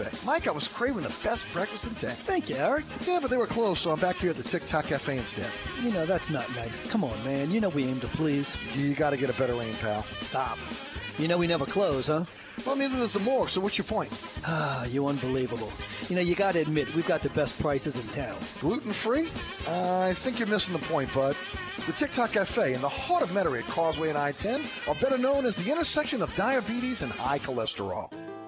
Cafe. Mike, I was craving the best breakfast in town. Thank you, Eric. Yeah, but they were closed, so I'm back here at the TikTok Cafe instead. You know, that's not nice. Come on, man. You know we aim to please. You got to get a better aim, pal. Stop. You know we never close, huh? Well, neither does the morgue, so what's your point? Ah, you unbelievable. You know, you got to admit, we've got the best prices in town. Gluten free? Uh, I think you're missing the point, bud. The TikTok Cafe in the heart of Metairie at Causeway and I 10 are better known as the intersection of diabetes and high cholesterol.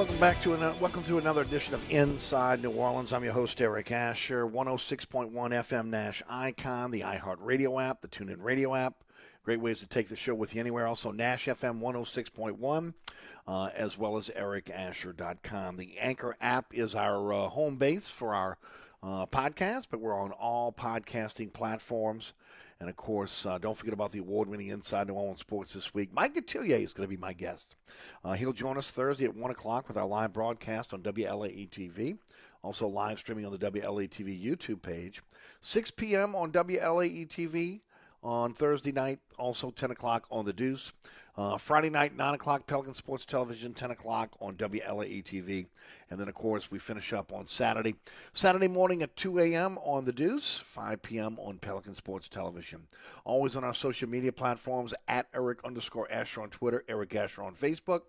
Welcome back to another, welcome to another edition of Inside New Orleans. I'm your host Eric Asher. 106.1 FM Nash Icon, the iHeartRadio app, the TuneIn Radio app. Great ways to take the show with you anywhere. Also Nash FM 106.1, uh, as well as ericasher.com. The Anchor app is our uh, home base for our uh, podcast, but we're on all podcasting platforms. And of course, uh, don't forget about the award winning Inside New Orleans Sports this week. Mike Detillier is going to be my guest. Uh, he'll join us Thursday at 1 o'clock with our live broadcast on WLAE TV. Also, live streaming on the WLAE TV YouTube page. 6 p.m. on WLAE TV on Thursday night, also 10 o'clock on The Deuce. Uh, Friday night, 9 o'clock, Pelican Sports Television, 10 o'clock on WLAE TV. And then, of course, we finish up on Saturday. Saturday morning at 2 a.m. on The Deuce, 5 p.m. on Pelican Sports Television. Always on our social media platforms at Eric underscore Asher on Twitter, Eric Asher on Facebook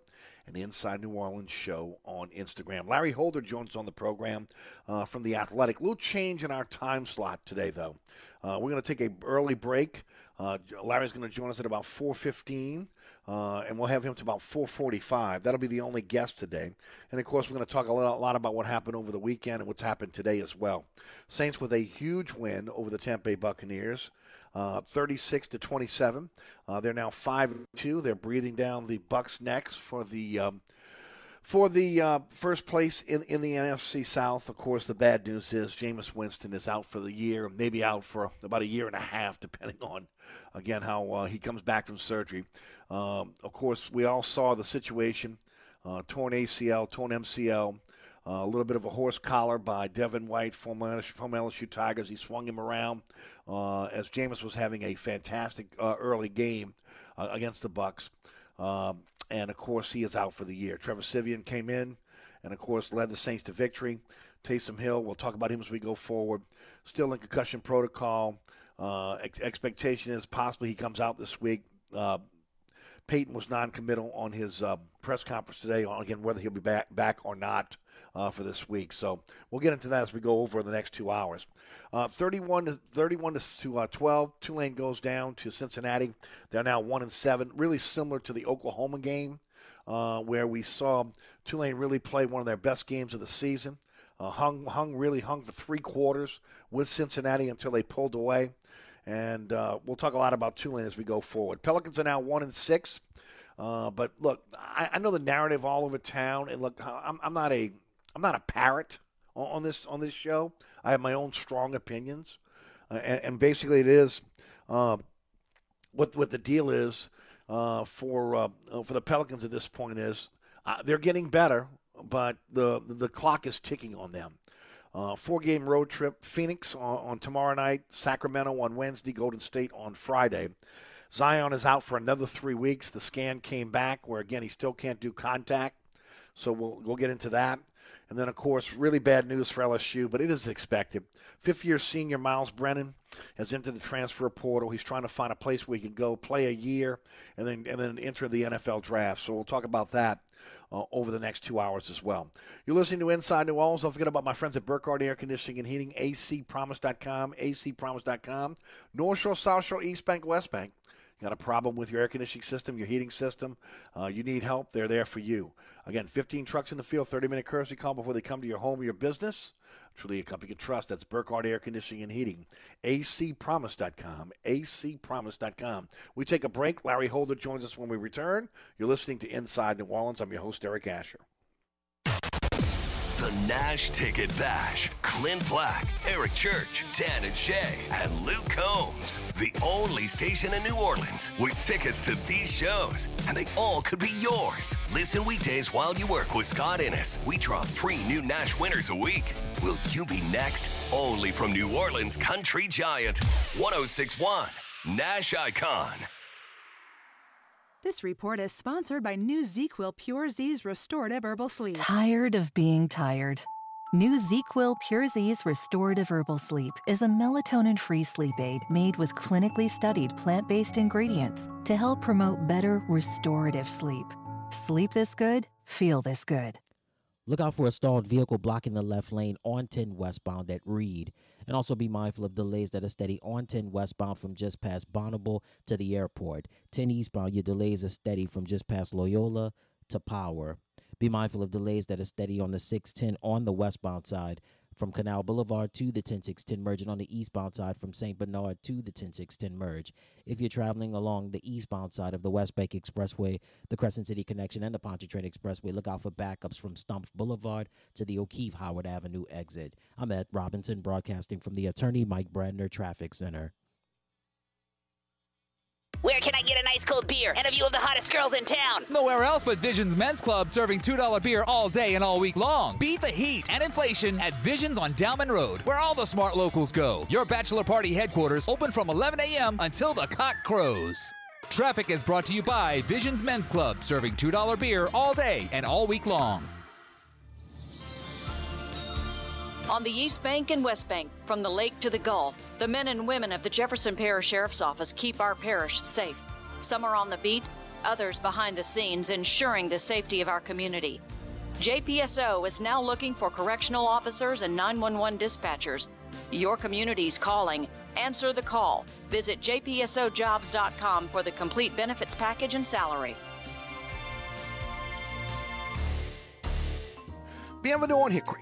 and the Inside New Orleans show on Instagram. Larry Holder joins on the program uh, from the Athletic. Little change in our time slot today, though. Uh, we're going to take a early break. Uh, Larry's going to join us at about 4:15, uh, and we'll have him to about 4:45. That'll be the only guest today. And of course, we're going to talk a lot, a lot about what happened over the weekend and what's happened today as well. Saints with a huge win over the Tampa Bay Buccaneers uh, 36 to 27. Uh, they're now five two. They're breathing down the Bucks' necks for the um, For the uh, first place in, in the NFC South, of course, the bad news is Jameis Winston is out for the year, maybe out for about a year and a half, depending on, again, how uh, he comes back from surgery. Um, of course, we all saw the situation uh, torn ACL, torn MCL. Uh, a little bit of a horse collar by Devin White, former LSU, former LSU Tigers. He swung him around uh, as Jameis was having a fantastic uh, early game uh, against the Bucks. Um, and of course, he is out for the year. Trevor Siemian came in, and of course, led the Saints to victory. Taysom Hill, we'll talk about him as we go forward. Still in concussion protocol. Uh, ex- expectation is possibly he comes out this week. Uh, Payton was non-committal on his uh, press conference today on again whether he'll be back back or not uh, for this week. So we'll get into that as we go over the next two hours. Uh, 31 to 31 to uh, 12. Tulane goes down to Cincinnati. They're now one and seven. Really similar to the Oklahoma game, uh, where we saw Tulane really play one of their best games of the season. Uh, hung hung really hung for three quarters with Cincinnati until they pulled away. And uh, we'll talk a lot about Tulane as we go forward. Pelicans are now one and six. Uh, but look, I, I, know the narrative all over town, and look, I'm, I'm not a I'm not a parrot on, on, this on this show. I have my own strong opinions, uh, and, and, basically, it is uh, what what the deal is uh, for uh, for the Pelicans at this point is they're getting better, but the the clock is ticking on them. Uh, four game road trip Phoenix on, on, tomorrow night, Sacramento on Wednesday, Golden State on Friday. Zion is out for another three weeks. The scan came back where, again, he still can't do contact. So we'll, we'll get into that. And then, of course, really bad news for LSU, but it is expected. Fifth year senior Miles Brennan has entered the transfer portal. He's trying to find a place where he can go play a year and then and then enter the NFL draft. So we'll talk about that uh, over the next two hours as well. You're listening to Inside New Orleans. Don't forget about my friends at Burkhardt Air Conditioning and Heating, acpromise.com, acpromise.com, North Shore, South Shore, East Bank, West Bank. Got a problem with your air conditioning system, your heating system? Uh, you need help? They're there for you. Again, 15 trucks in the field, 30 minute courtesy call before they come to your home or your business. Truly a company you can trust. That's Burkhardt Air Conditioning and Heating. acpromise.com. acpromise.com. We take a break. Larry Holder joins us when we return. You're listening to Inside New Orleans. I'm your host, Eric Asher. Nash Ticket Bash. Clint Black, Eric Church, Dan and Shay, and Luke Combs. The only station in New Orleans with tickets to these shows, and they all could be yours. Listen weekdays while you work with Scott Innes. We draw three new Nash winners a week. Will you be next? Only from New Orleans Country Giant. 1061 Nash Icon. This report is sponsored by new ZzzQuil Pure Z's Restorative Herbal Sleep. Tired of being tired. New ZzzQuil Pure Z's Restorative Herbal Sleep is a melatonin free sleep aid made with clinically studied plant based ingredients to help promote better restorative sleep. Sleep this good, feel this good. Look out for a stalled vehicle blocking the left lane on 10 westbound at Reed. And also be mindful of delays that are steady on 10 westbound from just past Bonneville to the airport. 10 eastbound, your delays are steady from just past Loyola to Power. Be mindful of delays that are steady on the 610 on the westbound side from Canal Boulevard to the 10610 merge and on the eastbound side from St. Bernard to the 10610 merge. If you're traveling along the eastbound side of the West Bank Expressway, the Crescent City Connection, and the Pontchartrain Expressway, look out for backups from Stumpf Boulevard to the O'Keefe Howard Avenue exit. I'm at Robinson broadcasting from the Attorney Mike Brandner Traffic Center. Where get a nice cold beer and a view of the hottest girls in town? Nowhere else but Visions Men's Club serving $2 beer all day and all week long. Beat the heat and inflation at Visions on Downman Road, where all the smart locals go. Your bachelor party headquarters open from 11 a.m. until the cock crows. Traffic is brought to you by Visions Men's Club, serving $2 beer all day and all week long. On the East Bank and West Bank, from the lake to the Gulf, the men and women of the Jefferson Parish Sheriff's Office keep our parish safe. Some are on the beat, others behind the scenes, ensuring the safety of our community. JPSO is now looking for correctional officers and 911 dispatchers. Your community's calling. Answer the call. Visit jpsojobs.com for the complete benefits package and salary. Bienvenue on Hickory.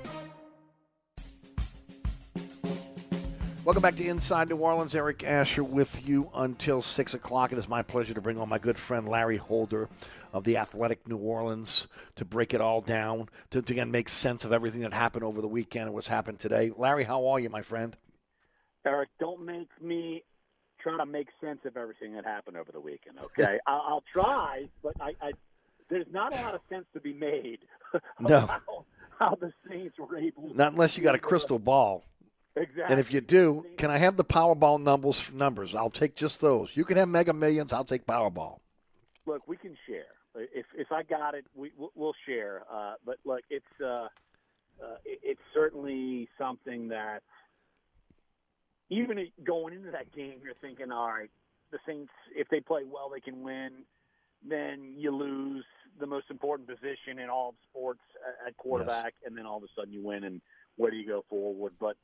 Welcome back to Inside New Orleans. Eric Asher with you until 6 o'clock. It is my pleasure to bring on my good friend Larry Holder of the Athletic New Orleans to break it all down, to, to again make sense of everything that happened over the weekend and what's happened today. Larry, how are you, my friend? Eric, don't make me try to make sense of everything that happened over the weekend. Okay, I'll, I'll try, but I, I there's not a lot of sense to be made. No. how, the Saints were able. Not unless you got a crystal ball. Exactly. And if you do, can I have the Powerball numbers? Numbers, I'll take just those. You can have Mega Millions. I'll take Powerball. Look, we can share. If if I got it, we we'll- share. Uh, but look, it's uh, uh, it's certainly something that even going into that game, you're thinking, all right, the Saints, if they play well, they can win. Then you lose the most important position in all of sports at- at quarterback, and then all of a sudden you win. And where do you go forward? But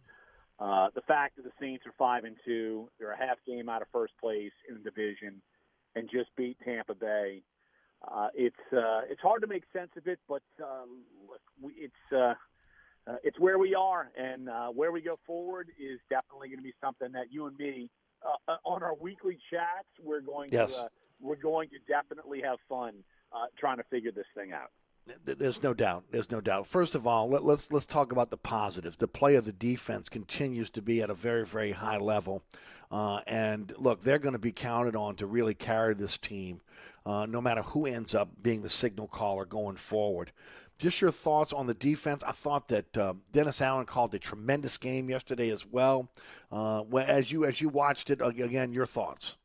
uh, the fact that the Saints are five and two, they're a half game out of first place in the division, and just beat Tampa Bay. Uh, it's uh, it's hard to make sense of it, but um, look, we, it's uh, uh, it's where we are, and uh, where we go forward is definitely going to be something that you and me uh, uh, on our weekly chats we're going Yes. to uh, we're going to definitely have fun uh, trying to figure this thing out. Th- There's no doubt. There's no doubt. First of all, let, let's let's talk about the positives. The play of the defense continues to be at a very very high level, uh, and look, they're going to be counted on to really carry this team, uh, no matter who ends up being the signal caller going forward. Just your thoughts on the defense. I thought that uh, Dennis Allen called a tremendous game yesterday as well. Uh, as you as you watched it again, your thoughts.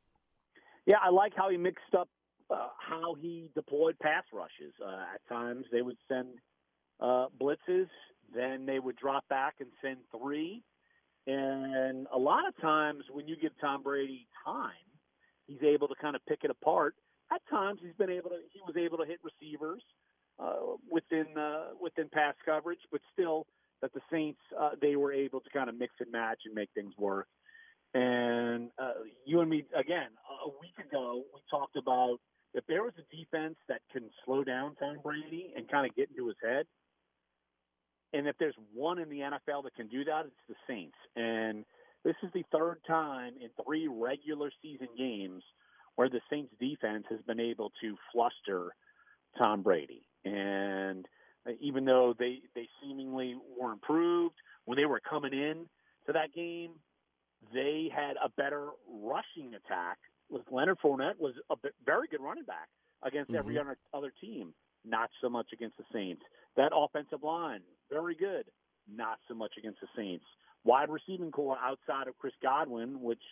Yeah, I like how he mixed up uh, how he deployed pass rushes. Uh, at times, they would send uh, blitzes, then they would drop back and send three. And a lot of times, when you give Tom Brady time, he's able to kind of pick it apart. At times, he's been able to. He was able to hit receivers uh, within uh, within pass coverage, but still, that the Saints uh, they were able to kind of mix and match and make things work. And uh, you and me again a week ago we talked about if there was a defense that can slow down Tom Brady and kind of get into his head, and if there's one in the NFL that can do that, it's the Saints. And this is the third time in three regular season games where the Saints defense has been able to fluster Tom Brady. And even though they they seemingly were improved when they were coming in to that game, they had a better rushing attack. With Leonard Fournette was a bit- very good running back against every Mhm. other other team. Not so much against the Saints. That offensive line very good. Not so much against the Saints. Wide receiving corps outside of Chris Godwin, which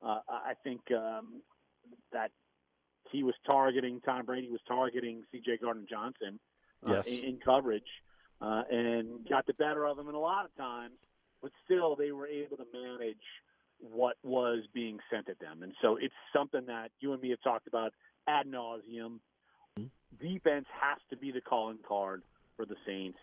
uh, I think um, that he was targeting. Tom Brady was targeting C.J. Gardner Johnson uh, Yes. in, in coverage. uh, and got the better of them in a lot of times. But still, they were able to manage what was being sent at them, and so it's something that you and me have talked about ad nauseum. Defense has to be the calling card for the Saints,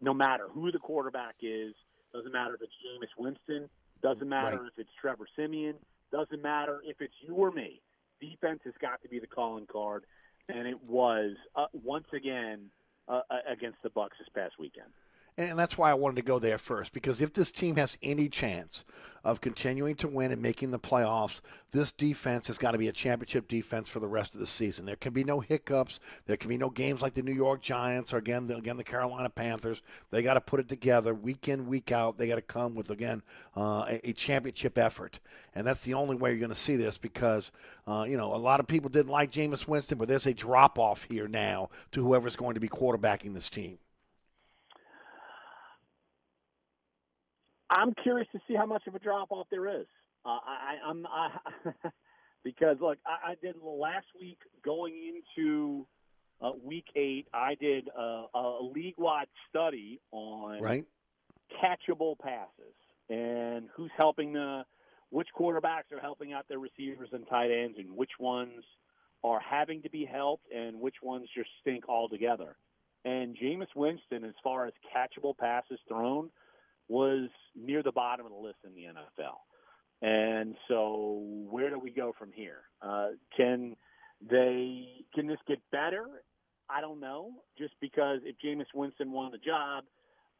no matter who the quarterback is. Doesn't matter if it's Jameis Winston. Doesn't matter Right. if it's Trevor Siemian. Doesn't matter if it's you or me. Defense has got to be the calling card, and it was uh, once again uh, uh, against the Bucks this past weekend. And that's why I wanted to go there first, because if this team has any chance of continuing to win and making the playoffs, this defense has got to be a championship defense for the rest of the season. There can be no hiccups. There can be no games like the New York Giants or again, the, again the Carolina Panthers. They got to put it together week in, week out. They got to come with again uh, a, a championship effort, and that's the only way you're going to see this because uh, you know a lot of people didn't like Jameis Winston, but there's a drop off here now to whoever's going to be quarterbacking this team. I'm curious to see how much of a drop off there is. Uh, I, I'm I, because look, I, I did last week going into uh, week eight. I did a, a league wide study on Right. catchable passes and who's helping the which quarterbacks are helping out their receivers and tight ends and which ones are having to be helped and which ones just stink altogether. And Jameis Winston, as far as catchable passes thrown, was near the bottom of the list in the NFL. And so, where do we go from here? Uh, can they? Can this get better? I don't know. Just because if Jameis Winston won the job,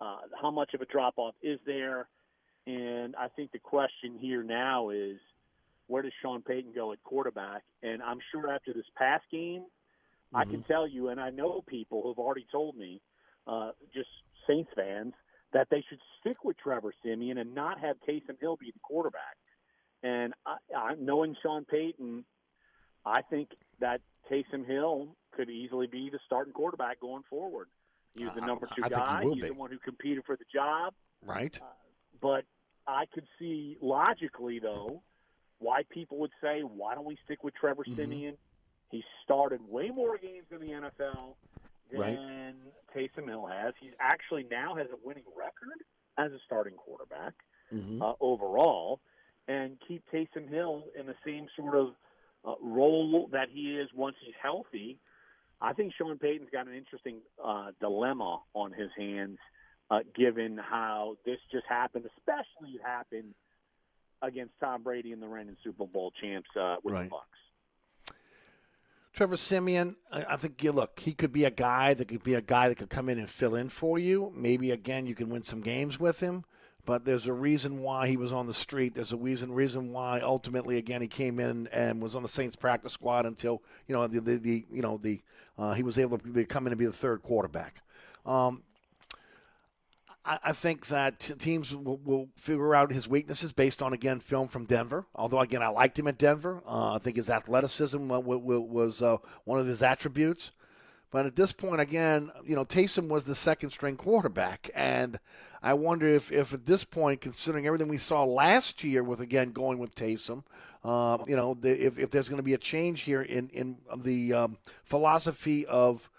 uh, how much of a drop off is there? And I think the question here now is, where does Sean Payton go at quarterback? And I'm sure after this past game, I can tell you, and I know people who've already told me, uh, just Saints fans, that they should stick with Trevor Siemian and not have Taysom Hill be the quarterback. And I, I, knowing Sean Payton, I think that Taysom Hill could easily be the starting quarterback going forward. He's the number two I he guy. He's be. the one who competed for the job. Right. But I could see logically, though, why people would say, why don't we stick with Trevor Mm-hmm. Siemian? He started way more games in the NFL than Right. Taysom Hill has. He actually now has a winning record as a starting quarterback Mhm. uh, overall, and keep Taysom Hill in the same sort of uh, role that he is once he's healthy. I think Sean Payton's got an interesting uh, dilemma on his hands, uh, given how this just happened, especially it happened against Tom Brady and the reigning Super Bowl champs uh, with Right. the Bucks. Trevor Siemian, I, think you look, he could be a guy that could be a guy that could come in and fill in for you. Maybe again you can win some games with him. But there's a reason why he was on the street. There's a reason reason why ultimately again he came in and was on the Saints practice squad until you know the the, the you know the uh, he was able to come in and be the third quarterback. Um, I, think that teams will, will figure out his weaknesses based on again film from Denver. Although again, I liked him at Denver. Uh, I think his athleticism wa- wa- wa- was uh, one of his attributes. But at this point, again, you know, Taysom was the second string quarterback, and I wonder if, if at this point, considering everything we saw last year with again going with Taysom, uh, you know, the, if, if there's going to be a change here in in the um, philosophy of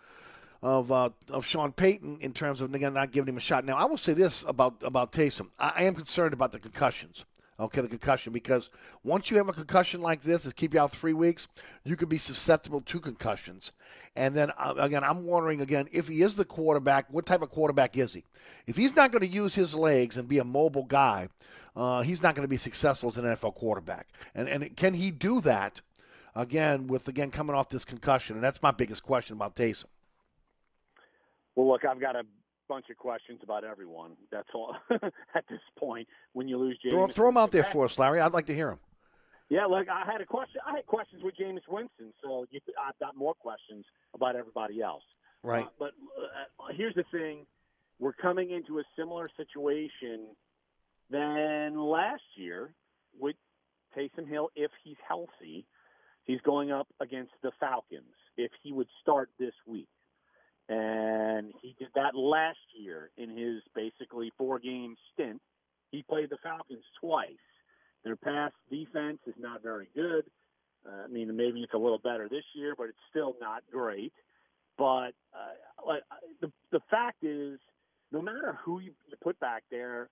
of uh, of Sean Payton in terms of again not giving him a shot. Now I will say this about about Taysom. I, I am concerned about the concussions. Okay, the concussion because once you have a concussion like this, that keep you out three weeks, you could be susceptible to concussions. And then uh, again, I'm wondering again if he is the quarterback, what type of quarterback is he? If he's not going to use his legs and be a mobile guy, uh, he's not going to be successful as an NFL quarterback. And and can he do that? Again, with again coming off this concussion, and that's my biggest question about Taysom. Well, look, I've got a bunch of questions about everyone. That's all at this point. When you lose James, Throw, throw him out there for us, Larry. I'd like to hear them. Yeah, look, I had a question. I had questions with Jameis Winston, so you, I've got more questions about everybody else. Right. Uh, but uh, here's the thing: we're coming into a similar situation than last year with Taysom Hill. If he's healthy, he's going up against the Falcons. If he would start this week, and he did that last year in his basically four-game stint. He played the Falcons twice. Their pass defense is not very good. Uh, I mean, maybe it's a little better this year, but it's still not great. But uh, the the fact is, no matter who you put back there,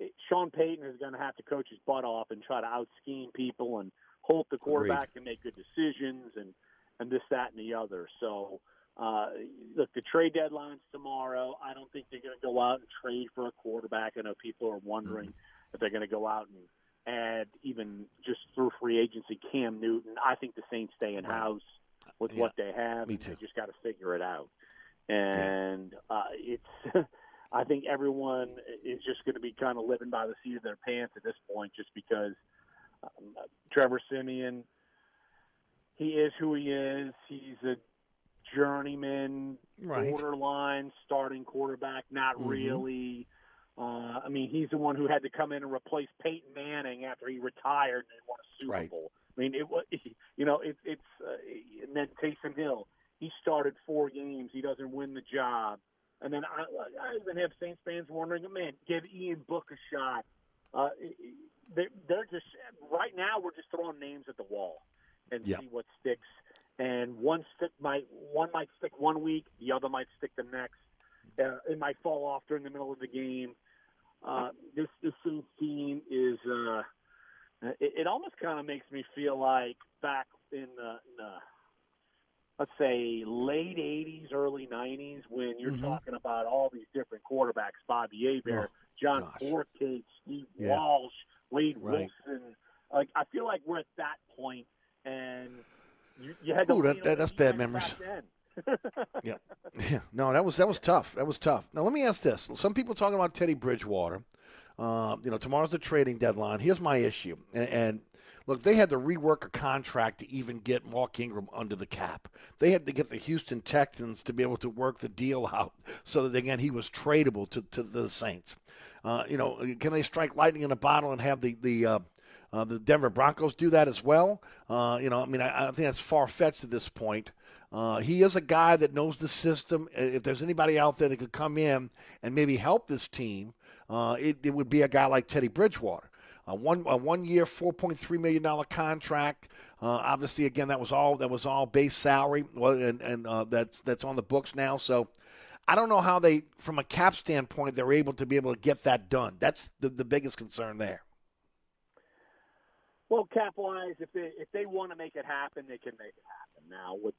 it, Sean Payton is going to have to coach his butt off and try to out scheme people and hold the quarterback and make good decisions and and this, that, and the other. So, uh, look, the trade deadline's tomorrow. I don't think they're going to go out and trade for a quarterback. I know people are wondering Mm-hmm. if they're going to go out and add even just through free agency Cam Newton. I think the Saints stay in house with what they have. Me too. They just got to figure it out. And uh, it's. I think everyone is just going to be kind of living by the seat of their pants at this point, just because um, Trevor Siemian, he is who he is. He's a journeyman, Right. borderline starting quarterback. Not Mhm. really. Uh, I mean, he's the one who had to come in and replace Peyton Manning after he retired and won a Super Right. Bowl. I mean, it was you know it, it's uh, and then Taysom Hill. He started four games. He doesn't win the job. And then I, I even have Saints fans wondering, man, give Ian Book a shot. Uh, they're, they're just right now. We're just throwing names at the wall and Yeah. see what sticks. And one stick might one might stick one week, the other might stick the next. Uh, it might fall off during the middle of the game. Uh, this this team is. Uh, it, it almost kind of makes me feel like back in the, in the let's say late '80s, early '90s, when you're Mhm. talking about all these different quarterbacks: Bobby Hebert, Oh, John gosh. Fourcade, Steve Yeah. Walsh, Wade Right. Wilson. Like I feel like we're at that point, and you, you had to Ooh, that- that- that's bad memories. Yeah, yeah. No, that was that was tough. That was tough. Now let me ask this: Some people talking about Teddy Bridgewater. Uh, you know, tomorrow's the trading deadline. Here's my issue, and, and look, they had to rework a contract to even get Mark Ingram under the cap. They had to get the Houston Texans to be able to work the deal out so that again he was tradable to, to the Saints. Uh, you know, can they strike lightning in a bottle and have the the uh, uh, the Denver Broncos do that as well. Uh, you know, I mean, I, I think that's far fetched at this point. Uh, he is a guy that knows the system. If there's anybody out there that could come in and maybe help this team, uh, it, it would be a guy like Teddy Bridgewater. A one a one year, four point three million dollar contract. Uh, obviously, again, that was all that was all base salary, well, and and uh, that's that's on the books now. So. I don't know how they, from a cap standpoint, they're able to be able to get that done. That's the, the biggest concern there. Well, cap wise, if they if they want to make it happen, they can make it happen. Now, with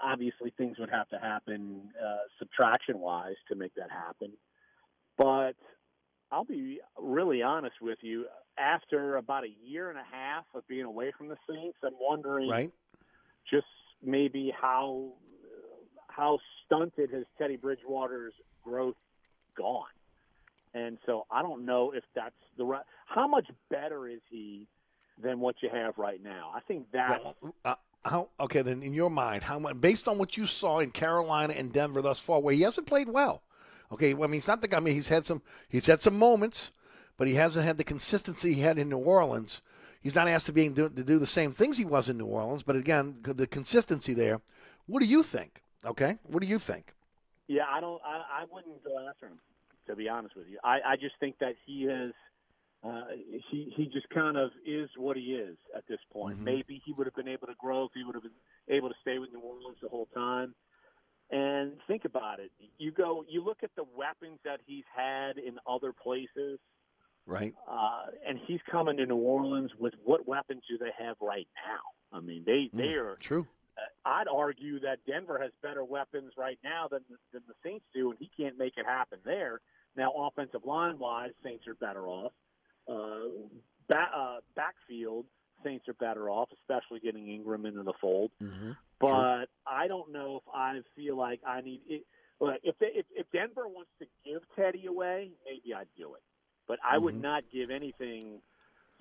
obviously things would have to happen uh, subtraction wise to make that happen. But I'll be really honest with you. After about a year and a half of being away from the Saints, I'm wondering Right? just maybe how how stunted has Teddy Bridgewater's growth gone. And so I don't know if that's the right. How much better is he than what you have right now? I think that Uh, how okay then in your mind how much based on what you saw in Carolina and Denver thus far where he hasn't played well okay well, I mean he's not the guy I mean he's had some he's had some moments but he hasn't had the consistency he had in New Orleans he's not asked to be to do the same things he was in New Orleans but again the consistency there what do you think okay what do you think Yeah, I don't. I, I wouldn't go after him, to be honest with you. I, I just think that he is. Uh, he he just kind of is what he is at this point. Mm-hmm. Maybe he would have been able to grow if he would have been able to stay with New Orleans the whole time. And think about it. You go. You look at the weapons that he's had in other places, right uh, and he's coming to New Orleans with what weapons do they have right now? I mean, they they Mm, are true uh, I'd argue that Denver has better weapons right now than than the Saints do, and he can't make it happen there. Now, offensive line wise, Saints are better off. Uh, ba- uh, backfield, Saints are better off, especially getting Ingram into the fold. mm-hmm. But I don't know if I feel like I need it. But if they, if, if Denver wants to give Teddy away, maybe I'd do it. But I would Mhm. not give anything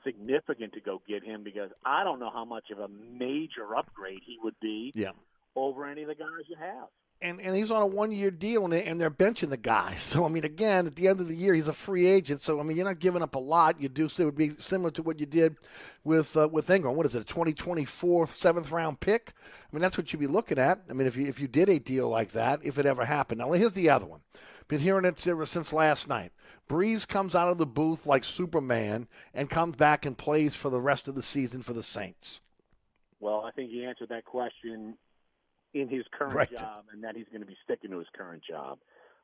significant to go get him because I don't know how much of a major upgrade he would be yeah over any of the guys you have. And and he's on a one year deal and, and they're benching the guy. So I mean, again, at the end of the year, he's a free agent. So I mean, you're not giving up a lot. You do so it would be similar to what you did with uh, with Ingram. What is it, a 2024 seventh round pick? I mean, that's what you'd be looking at. I mean, if you if you did a deal like that, if it ever happened. Now here's the other one. Been hearing it since last night. Brees comes out of the booth like Superman and comes back and plays for the rest of the season for the Saints. Well, I think he answered that question in his current Right. job, and that he's going to be sticking to his current job.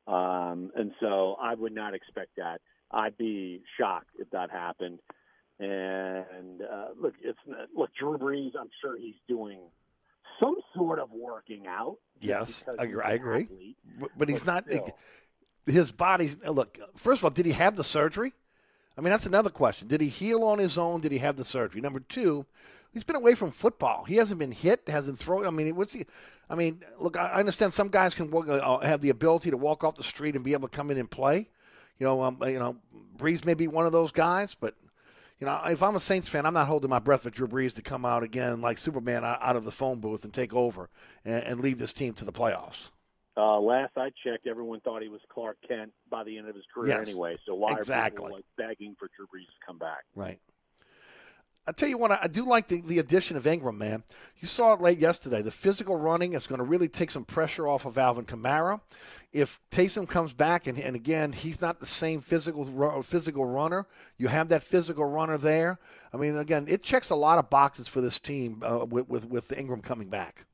Um, and so I would not expect that. I'd be shocked if that happened. And uh, look, it's not, look Drew Brees. I'm sure he's doing some sort of working out. Yes, I agree. I agree. athlete. But, but he's But not. still. His body's look. First of all, did he have the surgery? I mean, that's another question. Did he heal on his own? Did he have the surgery? Number two, he's been away from football. He hasn't been hit. Hasn't thrown. I mean, what's he? I mean, look. I understand some guys can walk, uh, have the ability to walk off the street and be able to come in and play. You know, um, you know, Brees may be one of those guys, but you know, if I'm a Saints fan, I'm not holding my breath for Drew Brees to come out again like Superman out out of the phone booth and take over and, and lead this team to the playoffs. Uh, last I checked, everyone thought he was Clark Kent by the end of his career Yes, anyway. So why exactly. are people like begging for Drew Brees to come back? Right. I tell you what, I do like the, the addition of Ingram, man. You saw it late yesterday. The physical running is going to really take some pressure off of Alvin Kamara. If Taysom comes back, and, and again, he's not the same physical physical runner, you have that physical runner there. I mean, again, it checks a lot of boxes for this team uh, with, with, with Ingram coming back.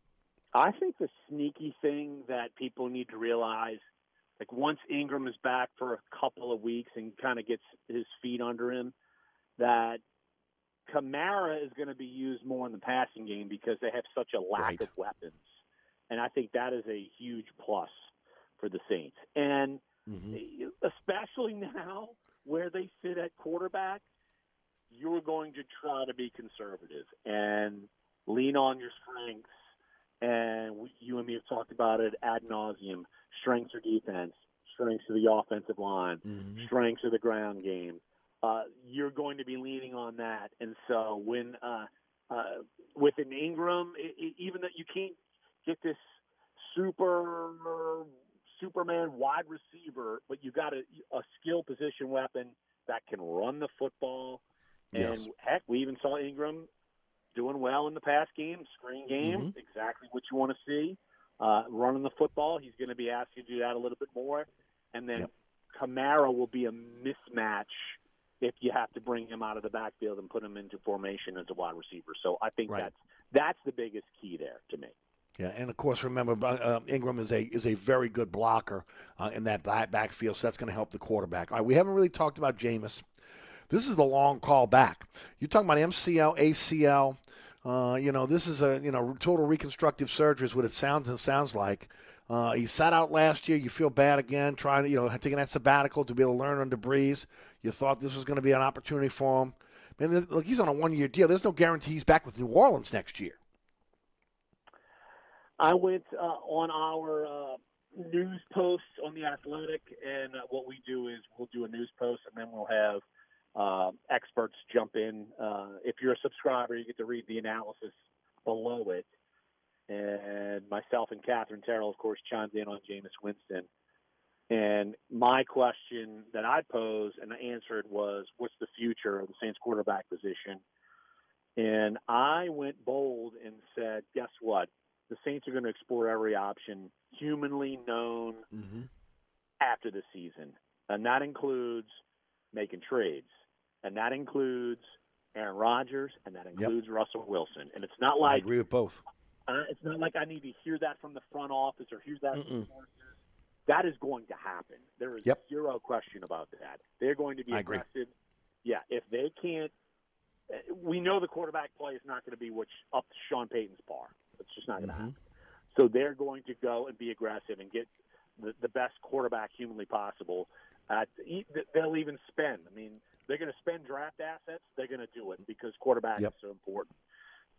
I think the sneaky thing that people need to realize, like once Ingram is back for a couple of weeks and kind of gets his feet under him, that Kamara is going to be used more in the passing game because they have such a lack of weapons, and I think that is a huge plus for the Saints. And mm-hmm. especially now where they sit at quarterback, you're going to try to be conservative and lean on your strengths. And we, you and me have talked about it ad nauseum. Strengths of defense, strengths of the offensive line, mm-hmm. strengths of the ground game. Uh, you're going to be leaning on that. And so when uh, uh, with an Ingram, i i even that you can't get this super Superman wide receiver, but you got a, a skill position weapon that can run the football. And Yes. heck, we even saw Ingram doing well in the pass game, screen game, Mhm. exactly what you want to see. Uh, running the football, he's going to be asked to do that a little bit more. And then Kamara will be a mismatch if you have to bring him out of the backfield and put him into formation as a wide receiver. So I think Right. that's that's the biggest key there to me. Yeah, and of course, remember uh, Ingram is a is a very good blocker uh, in that back backfield, so that's going to help the quarterback. All right, we haven't really talked about Jameis. This is the long call back. You're talking about MCL, ACL. Uh, you know, this is a you know total reconstructive surgery is what it sounds it sounds like. Uh, he sat out last year. You feel bad again, trying to you know taking that sabbatical to be able to learn under Brees. You thought this was going to be an opportunity for him. Man, look, he's on a one year deal. There's no guarantee he's back with New Orleans next year. I went uh, on our uh, news post on the Athletic, and uh, what we do is we'll do a news post, and then we'll have uh, experts jump in. Uh, if you're a subscriber, you get to read the analysis below it. And myself and Katherine Terrell, of course, chimed in on Jameis Winston. And my question that I posed and I answered was, "What's the future of the Saints quarterback position?" And I went bold and said, "Guess what? The Saints are going to explore every option humanly known after the season, and that includes making trades, and that includes Aaron Rodgers, and that includes Russell Wilson. And it's not like I agree with both. uh, it's not like I need to hear that from the front office or hear that from Mm-mm. That is going to happen. There is Yep. zero question about that. They're going to be I agree. aggressive. Yeah, if they can't, uh, we know the quarterback play is not going to be which up to Sean Payton's bar. It's just not going to Mm-hmm. happen. So they're going to go and be aggressive and get the, the best quarterback humanly possible. At, they'll even spend. I mean, they're going to spend draft assets. They're going to do it because quarterback Yep. is so important.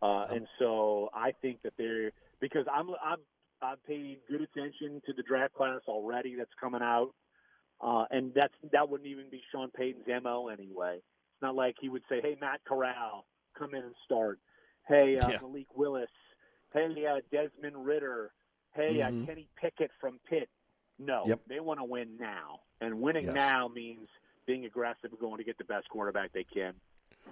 Uh, and so I think that they're because I'm I'm I've paid good attention to the draft class already that's coming out, uh, and that's that wouldn't even be Sean Payton's mo anyway. It's not like he would say, "Hey, Matt Corral, come in and start." Hey, uh, Yeah. Malik Willis. Hey, uh, Desmond Ridder. Hey, Mhm. uh, Kenny Pickett from Pitt. No, Yep. they want to win now, and winning Yes. now means being aggressive and going to get the best quarterback they can.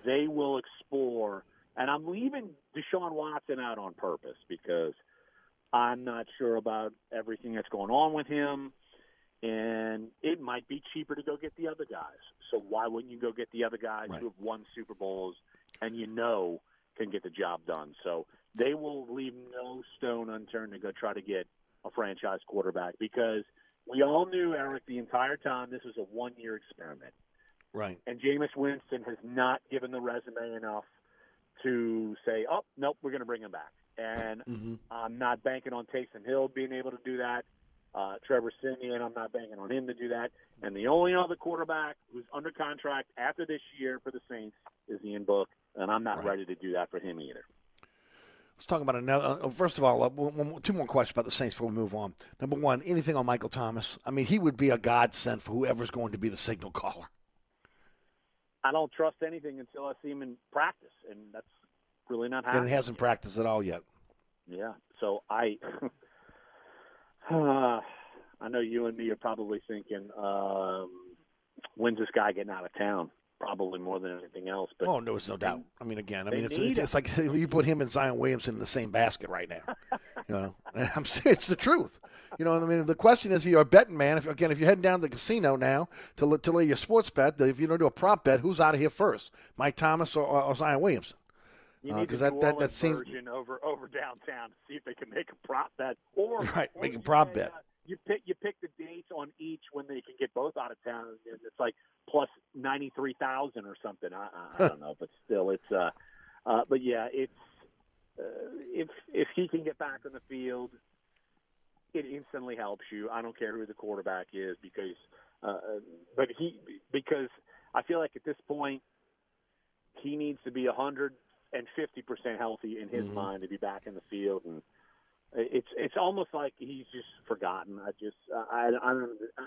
They will explore, and I'm leaving Deshaun Watson out on purpose because I'm not sure about everything that's going on with him, and it might be cheaper to go get the other guys. So why wouldn't you go get the other guys who have won Super Bowls and you know can get the job done? So they will leave no stone unturned to go try to get a franchise quarterback because we all knew Eric the entire time this was a one-year experiment, Right. and Jameis Winston has not given the resume enough to say, "Oh, nope, we're going to bring him back." And Mm-hmm. I'm not banking on Taysom Hill being able to do that. Uh, Trevor Siemian, I'm not banking on him to do that. And the only other quarterback who's under contract after this year for the Saints is Ian Book, and I'm not ready to do that for him either. Let's talk about another. Uh, first of all, uh, one, two more questions about the Saints before we move on. Number one, anything on Michael Thomas? I mean, he would be a godsend for whoever's going to be the signal caller. I don't trust anything until I see him in practice, and that's really not And happening. he hasn't practiced at all yet. Yeah. So I, uh, I know you and me are probably thinking, um, when's this guy getting out of town? Probably more than anything else. But oh, no, it's no doubt. I mean, again, I mean, it's, it's, it's like you put him and Zion Williamson in the same basket right now. you know, I'm. It's the truth. You know, I mean, the question is, if you're a betting man. If again, if you're heading down to the casino now to to lay your sports bet, if you don't do a prop bet, who's out of here first, Mike Thomas or, or Zion Williamson? You Uh, that- that- that seems- over over downtown to see if they can make a prop bet, or Right, or make a prop bet. uh, you pick you pick the dates on each when they can get both out of town, and it's like plus ninety three thousand or something. I, I, I don't know, but still, it's. uh, uh But yeah, it's uh, if if he can get back on the field, it instantly helps you. I don't care who the quarterback is because, uh, but he because I feel like at this point he needs to be a hundred and fifty percent healthy in his Mhm. mind to be back in the field, and it's it's almost like he's just forgotten. I just I I don't I,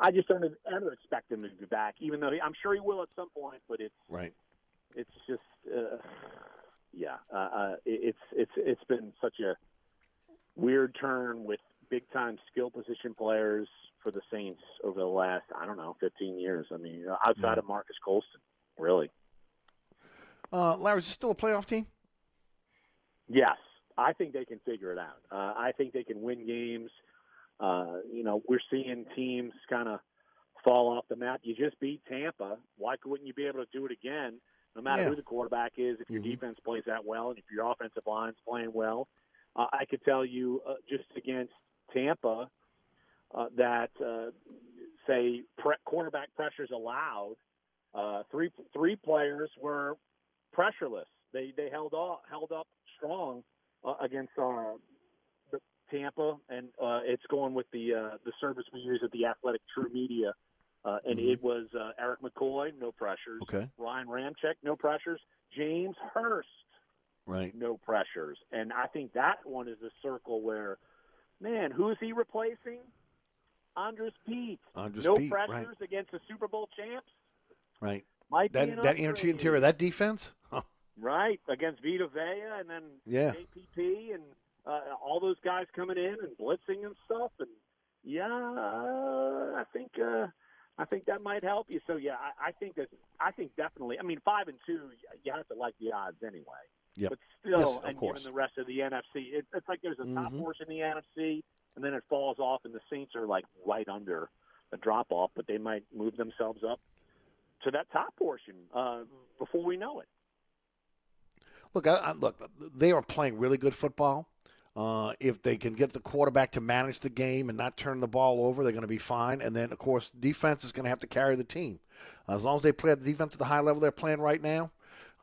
I just don't ever expect him to be back, even though he, I'm sure he will at some point. But it's Right. it's just uh, yeah, uh, uh, it's it's it's been such a weird turn with big time skill position players for the Saints over the last I don't know 15 years. I mean, outside of Marques Colston, really. Uh, Larry, is this still a playoff team? Yes, I think they can figure it out. Uh, I think they can win games. Uh, you know, we're seeing teams kind of fall off the map. You just beat Tampa. Why couldn't you be able to do it again? No matter Yeah. who the quarterback is, if your defense plays that well, and if your offensive line's playing well, uh, I could tell you uh, just against Tampa uh, that uh, say pre- quarterback pressures allowed. Uh, three three players were pressureless. They they held off, held up strong uh, against uh, the Tampa, and uh, it's going with the uh, the service we use at the Athletic TruMedia, uh, and Mhm. it was uh, Erik McCoy, no pressures. Okay. Ryan Ramczyk, no pressures. James Hurst, Right. no pressures. And I think that one is the circle where, man, who is he replacing? Andrus Peat. Andrus no Peat, right. pressures against the Super Bowl champs. Right. Might that that interior, upgrade. interior that defense. Huh. Right against Vita Vea, and then Yeah. JPP, and uh, all those guys coming in and blitzing and stuff. And yeah, uh, I think uh, I think that might help you. So yeah, I, I think that I think definitely. I mean, five and two, you have to like the odds anyway. Yep. But still, Yes, and course. given the rest of the NFC, it, it's like there's a top Mhm. portion in the NFC, and then it falls off, and the Saints are like right under a drop off, but they might move themselves up to that top portion uh, before we know it. Look, I, I, look, they are playing really good football. Uh, if they can get the quarterback to manage the game and not turn the ball over, they're going to be fine. And then, of course, defense is going to have to carry the team. as long as they play at the defense at the high level they're playing right now,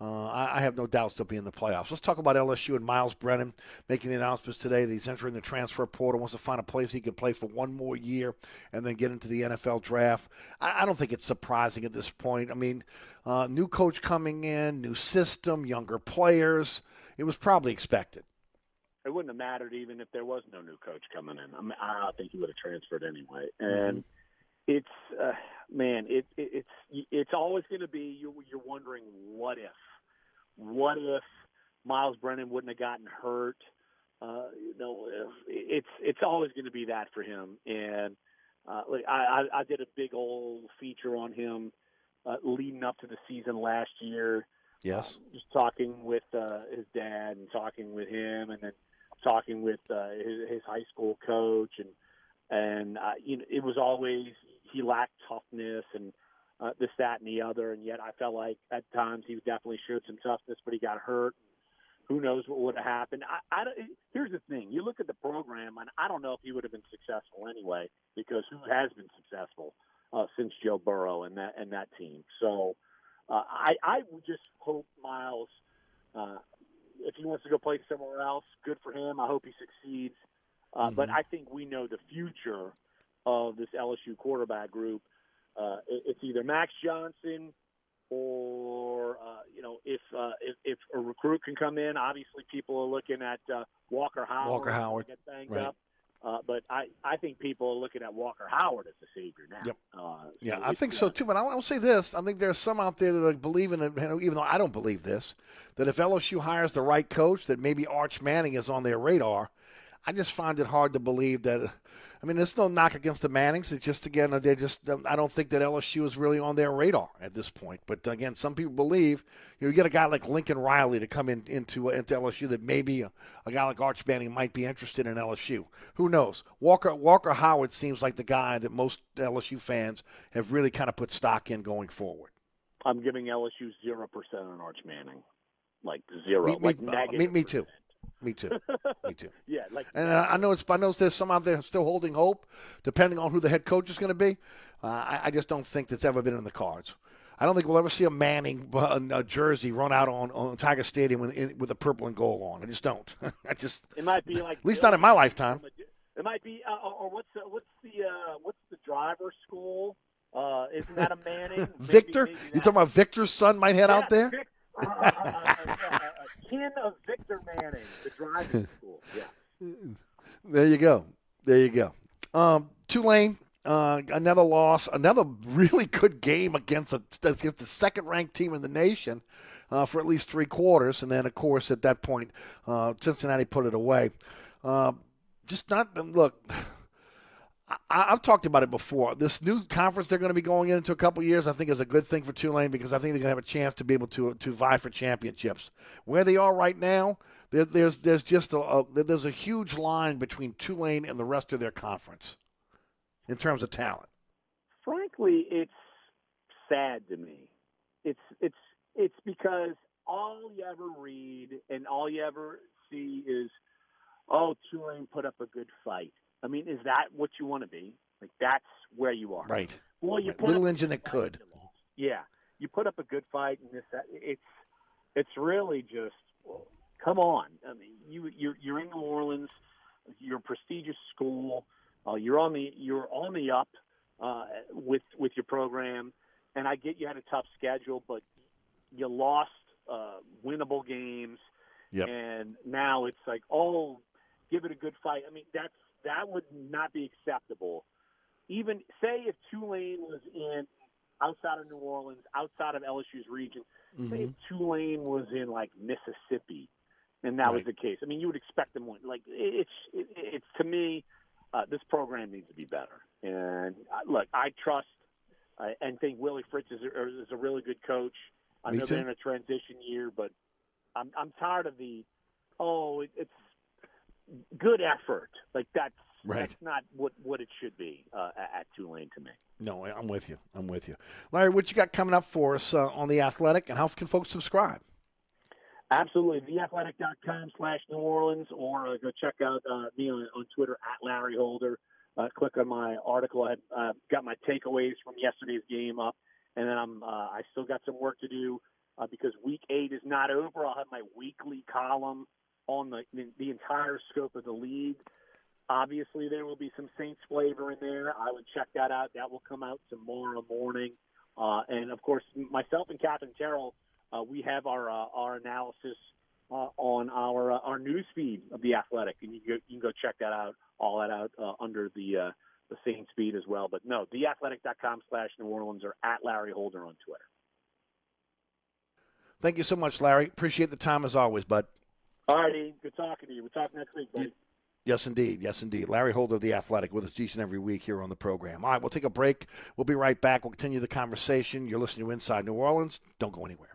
uh, I, I have no doubts they'll be in the playoffs. Let's talk about LSU and Myles Brennan making the announcements today that he's entering the transfer portal, wants to find a place he can play for one more year and then get into the NFL draft. I, I don't think it's surprising at this point. I mean, uh, new coach coming in, new system, younger players. It was probably expected. it wouldn't have mattered even if there was no new coach coming in. I mean, I think he would have transferred anyway. And it's uh, man, it, it it's it's always going to be you. You're wondering what if, what if Myles Brennan wouldn't have gotten hurt. Uh, you know, it's it's always going to be that for him. And uh, like I, I I did a big old feature on him uh, leading up to the season last year Yes. just talking with uh, his dad and talking with him, and then talking with uh, his, his high school coach, and and uh, you know it was always he lacked toughness and uh, this, that, and the other, and yet I felt like at times he definitely showed some toughness, but he got hurt. who knows what would have happened? I, I here's the thing: you look at the program, and I don't know if he would have been successful anyway, because who has been successful uh, since Joe Burrow and that and that team? So uh, I I would just hope Myles, uh, if he wants to go play somewhere else, good for him. I hope he succeeds. Uh, But I think we know the future of this LSU quarterback group. Uh, it- it's either Max Johnson or uh, you know if, uh, if if a recruit can come in. Obviously, people are looking at uh, Walker Howard. Walker Howard, get banged right. up. Uh, but I, I think people are looking at Walker Howard as the savior now. Yep. Uh, Yeah, I think so too. But I'll, I'll say this: I think there's some out there that are believing, it, even though I don't believe this, that if LSU hires the right coach, that maybe Arch Manning is on their radar. I just find it hard to believe that. I mean, there's no knock against the Mannings. It's just again, they're just. I don't think that LSU is really on their radar at this point. But again, some people believe you, know, you get a guy like Lincoln Riley to come in into into LSU that maybe a, a guy like Arch Manning might be interested in LSU. Who knows? Walker Walker Howard seems like the guy that most LSU fans have really kind of put stock in going forward. I'm giving LSU zero percent on Arch Manning, like zero, Me, me, like uh, negative. me, me too. Me too. Me too. yeah, like And I I know it's. I know there's some out there still holding hope, depending on who the head coach is going to be. Uh, I, I just don't think that's ever been in the cards. I don't think we'll ever see a Manning uh, a jersey run out on, on Tiger Stadium with, in, with a purple and gold on. I just don't. I just. It might be like At least not in my lifetime. It might be, uh, or what's the, what's the uh, what's the driver school? Uh, isn't that a Manning? Victor, maybe you talking about Victor's son might head out there? Vic- uh, uh, uh, uh, kin of Victor Manning, the driving school. Yeah. There you go. There you go. Um, Tulane, uh, another loss, another really good game against a, against the second ranked team in the nation uh, for at least three quarters, and then of course at that point, uh, Cincinnati put it away. Uh, just not look. I, I've talked about it before. This new conference they're going to be going into a couple years, I think, is a good thing for Tulane because I think they're going to have a chance to be able to to vie for championships. Where they are right now, there, there's there's just a, a there's a huge line between Tulane and the rest of their conference in terms of talent. Frankly, it's sad to me. It's it's it's because all you ever read and all you ever see is, oh, Tulane put up a good fight. I mean, is that what you want to be? Like that's where you are. Right. Well, you Right. put Little up a engine good that fight. could. Yeah, you put up a good fight, and this that, it's it's really just come on. I mean, you you're you're in New Orleans, you're a prestigious school, uh, you're on the you're on the up uh, with with your program, and I get you had a tough schedule, but you lost uh, winnable games, Yep. and now it's like oh, give it a good fight. I mean that's that would not be acceptable. Even say if Tulane was in outside of New Orleans, outside of LSU's region, say if Tulane was in like Mississippi, and that was the case. I mean, you would expect them win. Like it's it, it's to me, uh, this program needs to be better. And uh, look, I trust uh, and think Willie Fritz is a, is a really good coach. I Me know they're in a transition year, but I'm I'm tired of the oh it, it's good effort. Like that's Right. that's not what what it should be uh, at, at Tulane to me. No, I'm with you. I'm with you, Larry. What you got coming up for us uh, on the Athletic, and how can folks subscribe? Absolutely. TheAthletic.com slash New Orleans, or uh, go check out uh, me on, on Twitter at Larry Holder. Uh, click on my article. I had, uh, got my takeaways from yesterday's game up, and then I'm uh, I still got some work to do uh, because week eight is not over. I'll have my weekly column on the the entire scope of the league. Obviously, there will be some Saints flavor in there. I would check that out. That will come out tomorrow morning. Uh, and of course, myself and Katherine Terrell, uh, we have our uh, our analysis uh, on our uh, our news feed of the Athletic, and you you can go check that out, all that out uh, under the uh, the Saints feed as well. But no, theathletic.com slash New Orleans or at Larry Holder on Twitter. Thank you so much, Larry. Appreciate the time as always, bud. All righty, good talking to you. We'll talk next week, buddy. Yes, indeed. Yes, indeed. Larry Holder of The Athletic with us each and every week here on the program. All right, we'll take a break. We'll be right back. We'll continue the conversation. You're listening to Inside New Orleans. Don't go anywhere.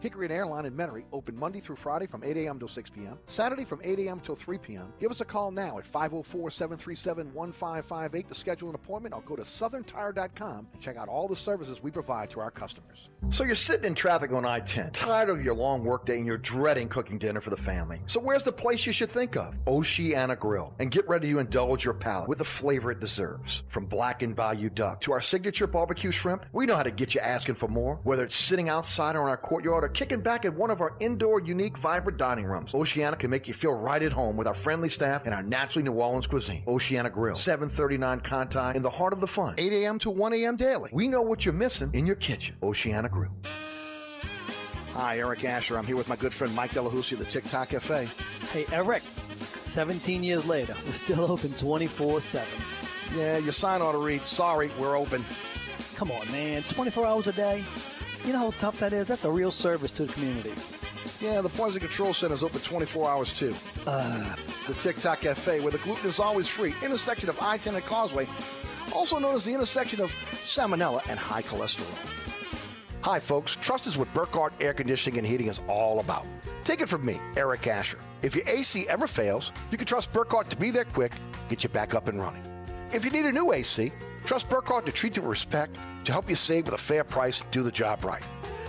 Hickory and Airline in Metairie open Monday through Friday from 8 a.m. till 6 p.m., Saturday from 8 a.m. till 3 p.m. Give us a call now at 504 737 1558 to schedule an appointment or go to southerntire.com and check out all the services we provide to our customers. So you're sitting in traffic on I 10, tired of your long workday and you're dreading cooking dinner for the family. So where's the place you should think of? Oceana Grill. And get ready to indulge your palate with the flavor it deserves. From blackened bayou duck to our signature barbecue shrimp, we know how to get you asking for more, whether it's sitting outside or in our courtyard or kicking back at one of our indoor, unique, vibrant dining rooms. Oceana can make you feel right at home with our friendly staff and our naturally New Orleans cuisine. Oceana Grill, 739 Conti in the heart of the fun, 8 a.m. to 1 a.m. daily. We know what you're missing in your kitchen. Oceana Grill. Hi, Eric Asher. I'm here with my good friend Mike Delahousie of the TikTok Cafe. Hey, Eric, 17 years later, we're still open 24 7. Yeah, your sign ought to read, sorry, we're open. Come on, man, 24 hours a day? You know how tough that is? That's a real service to the community. Yeah, the Poison Control Center is open 24 hours too. Uh, the TikTok Cafe, where the gluten is always free, intersection of I-10 and Causeway, also known as the intersection of salmonella and high cholesterol. Hi, folks. Trust is what Burkhardt Air Conditioning and Heating is all about. Take it from me, Eric Asher. If your AC ever fails, you can trust Burkhardt to be there quick, get you back up and running. If you need a new AC, trust Burkhardt to treat you with respect, to help you save with a fair price, do the job right.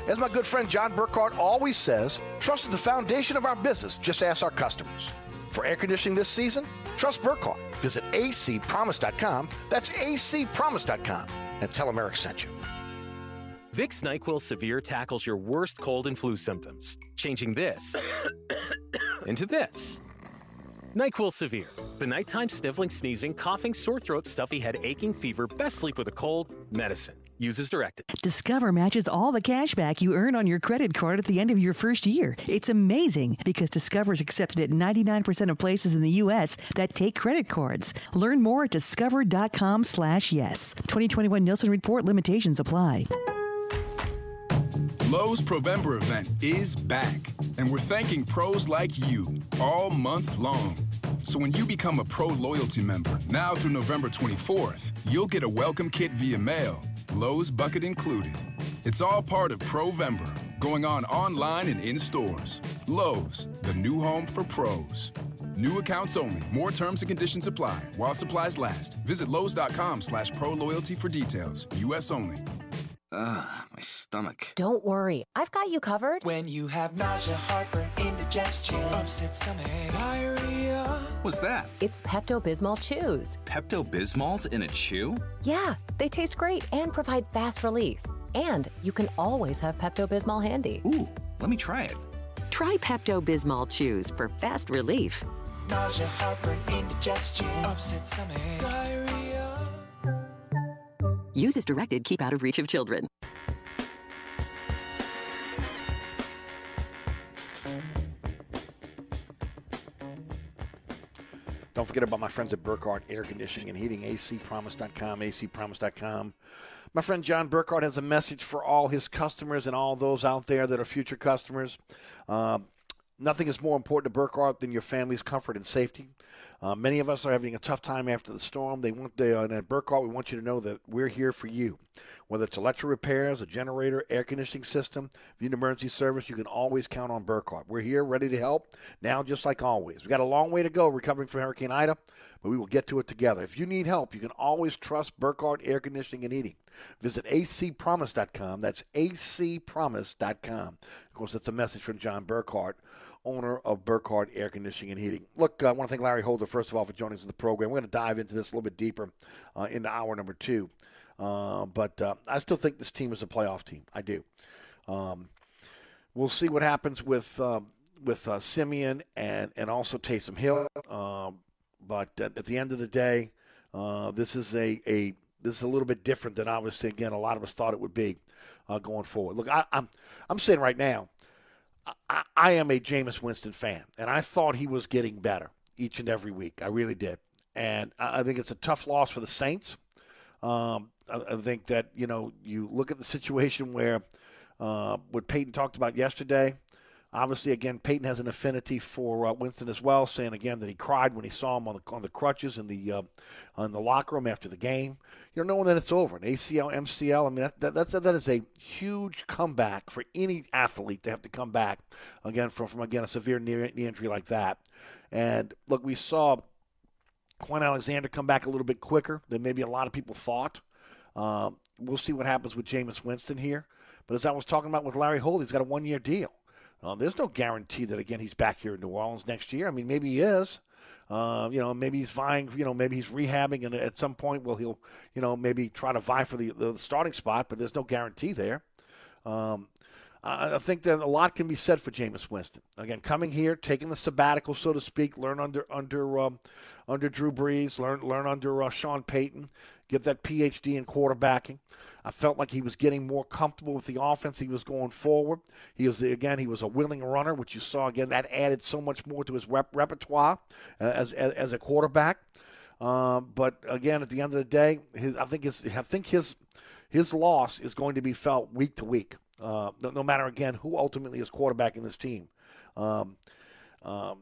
As my good friend John Burkhardt always says, trust is the foundation of our business. Just ask our customers. For air conditioning this season, trust Burkhardt. Visit acpromise.com. That's acpromise.com. And tell them Eric sent you. Vicks NyQuil Severe tackles your worst cold and flu symptoms, changing this into this. NyQuil Severe, the nighttime sniffling, sneezing, coughing, sore throat, stuffy head, aching, fever, best sleep with a cold, medicine. Uses directed. Discover matches all the cash back you earn on your credit card at the end of your first year. It's amazing because Discover is accepted at 99% of places in the U.S. that take credit cards. Learn more at discover.com slash yes. 2021 Nielsen Report limitations apply. Lowe's Provember event is back, and we're thanking pros like you all month long. So when you become a Pro Loyalty member, now through November 24th, you'll get a welcome kit via mail, Lowe's bucket included. It's all part of Provember, going on online and in stores. Lowe's, the new home for pros. New accounts only. More terms and conditions apply while supplies last. Visit Lowe's.com slash pro loyalty for details. U.S. only. Ugh, my stomach. Don't worry, I've got you covered. When you have nausea, heartburn, indigestion, upset stomach, diarrhea. What's that? It's Pepto Bismol Chews. Pepto Bismol's in a chew? Yeah, they taste great and provide fast relief. And you can always have Pepto Bismol handy. Ooh, let me try it. Try Pepto Bismol Chews for fast relief. Nausea, heartburn, indigestion, upset stomach, diarrhea. Use as directed, keep out of reach of children. Don't forget about my friends at Burkhardt Air Conditioning and Heating, acpromise.com, acpromise.com. My friend John Burkhardt has a message for all his customers and all those out there that are future customers. Uh, nothing is more important to Burkhardt than your family's comfort and safety. Uh, many of us are having a tough time after the storm. They want they, uh, and at Burkhardt, we want you to know that we're here for you. Whether it's electric repairs, a generator, air conditioning system, if you need emergency service, you can always count on Burkhardt. We're here, ready to help. Now, just like always, We've got a long way to go recovering from Hurricane Ida, but we will get to it together. If you need help, you can always trust Burkhardt Air Conditioning and Heating. Visit acpromise.com. That's acpromise.com. Of course, that's a message from John Burkhardt owner of Burkhardt Air Conditioning and Heating. Look, I want to thank Larry Holder, first of all, for joining us in the program. We're going to dive into this a little bit deeper uh, into hour number two. Uh, but uh, I still think this team is a playoff team. I do. Um, we'll see what happens with um, with uh, Siemian and and also Taysom Hill. Um, but at, at, the end of the day, uh, this is a, a this is a little bit different than obviously again a lot of us thought it would be uh, going forward. Look, I, I'm I'm saying right now, I, I am a Jameis Winston fan, and I thought he was getting better each and every week. I really did, and I, I think it's a tough loss for the Saints. Um, I, I, think that you know you look at the situation where uh, what Payton talked about yesterday. Obviously, again, Payton has an affinity for uh, Winston as well, saying again that he cried when he saw him on the on the crutches in the uh, in the locker room after the game. You know, knowing that it's over, an ACL, MCL. I mean, that, that that's that is a huge comeback for any athlete to have to come back again from from again a severe knee, knee injury like that. And look, we saw Kwon Alexander come back a little bit quicker than maybe a lot of people thought. Um, we'll see what happens with Jameis Winston here. But as I was talking about with Larry Holt, he's got a one year deal. Uh, there's no guarantee that, again, he's back here in New Orleans next year. I mean, maybe he is. Uh, you know, maybe he's vying, you know, maybe he's rehabbing, and at some point, well, he'll, you know, maybe try to vie for the, the starting spot, but there's no guarantee there. Um, I think that a lot can be said for Jameis Winston. Again, coming here, taking the sabbatical, so to speak, learn under under um, under Drew Brees, learn learn under uh, Sean Payton, get that PhD in quarterbacking. I felt like he was getting more comfortable with the offense. He was going forward. He was again. He was a willing runner, which you saw again. That added so much more to his rep- repertoire uh, as, as, as a quarterback. Um, but again, at the end of the day, his, I think his I think his his loss is going to be felt week to week uh, no, no, matter again who ultimately is quarterbacking this team. Um, um,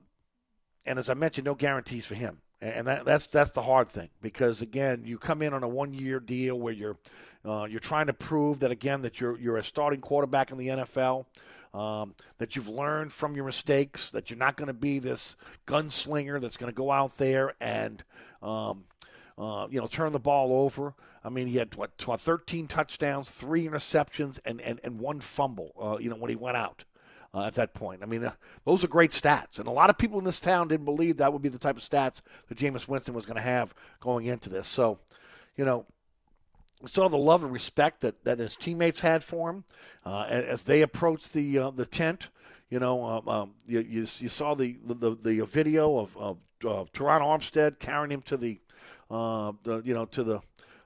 and as I mentioned, no guarantees for him, and that, that's that's the hard thing because again, you come in on a one-year deal where you're uh, you're trying to prove that again that you're you're a starting quarterback in the NFL. Um, that you've learned from your mistakes, that you're not going to be this gunslinger that's going to go out there and um, uh, you know, turn the ball over. I mean, he had what, 13 touchdowns, three interceptions, and, and, and one fumble, uh, you know, when he went out uh, at that point. I mean, uh, those are great stats. And a lot of people in this town didn't believe that would be the type of stats that Jameis Winston was going to have going into this. So, you know, saw the love and respect that, that his teammates had for him uh, as they approached the uh, the tent. You know, um, um, you, you, you, saw the, the, the video of, of, of Terron Armstead carrying him to the uh, the, you know, to the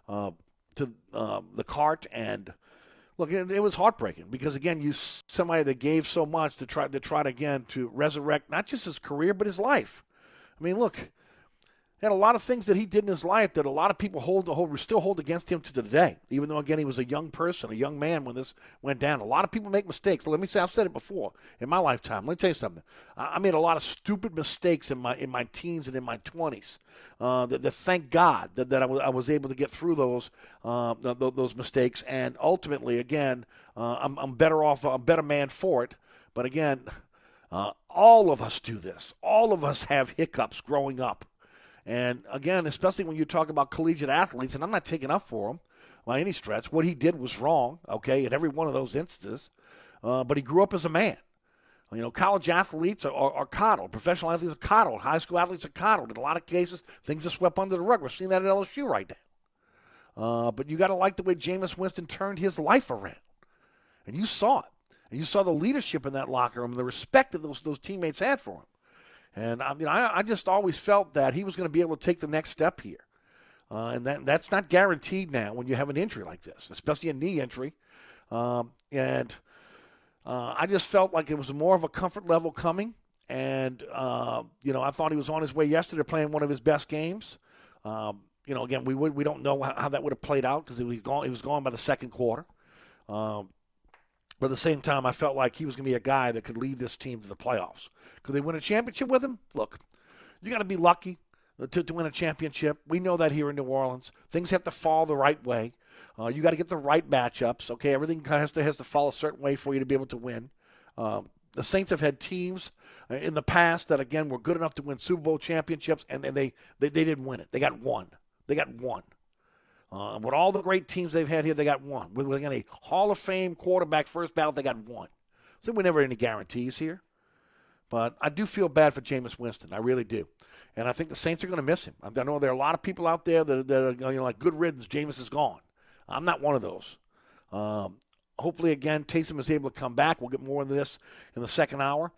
uh, to uh, the cart and look, it, it, was heartbreaking because again, you somebody that gave so much to try to try again to resurrect not just his career but his life. I mean, look, had a lot of things that he did in his life that a lot of people hold, still hold against him to today. Even though again he was a young person, a young man when this went down. A lot of people make mistakes. Let me say I've said it before in my lifetime. Let me tell you something. I made a lot of stupid mistakes in my in my teens and in my twenties. Uh, that, that, thank God that, that I was able to get through those uh, those mistakes and ultimately again uh, I'm, I'm better off. I'm a better man for it. But again. Uh, all of us do this. All of us have hiccups growing up. And again, especially when you talk about collegiate athletes, and I'm not taking up for him by any stretch. What he did was wrong, okay, in every one of those instances. Uh, but he grew up as a man. You know, college athletes are, are, are, coddled. Professional athletes are coddled. High school athletes are coddled. In a lot of cases, things are swept under the rug. We're seeing that at LSU right now. Uh, but you got to like the way Jameis Winston turned his life around. And you saw it. And you saw the leadership in that locker room, the respect that those, those teammates had for him. And I mean, I, I just always felt that he was going to be able to take the next step here. Uh, and that, that's not guaranteed now when you have an injury like this, especially a knee injury. Um, and uh, I just felt like it was more of a comfort level coming. And, uh, you know, I thought he was on his way yesterday playing one of his best games. Um, you know, again, we would, we don't know how, that would have played out because he was gone. He was gone by the second quarter. Um, but at the same time, I felt like he was going to be a guy that could lead this team to the playoffs. Could they win a championship with him? Look, you got to be lucky to, to win a championship. We know that here in New Orleans. Things have to fall the right way. Uh, you got to get the right matchups. Okay, everything has to has to fall a certain way for you to be able to win. Um, the Saints have had teams uh, in the past that again were good enough to win Super Bowl championships, and, and they, they they didn't win it. They got one. They got one. Uh, with all the great teams they've had here, they got one. With, with a Hall of Fame quarterback first ballot, they got one. So we never had any guarantees here. But I do feel bad for Jameis Winston. I really do. And I think the Saints are going to miss him. I know there are a lot of people out there that, that are you know, like, good riddance, Jameis is gone. I'm not one of those. Um, hopefully, again, Taysom is able to come back. We'll get more into this in the second hour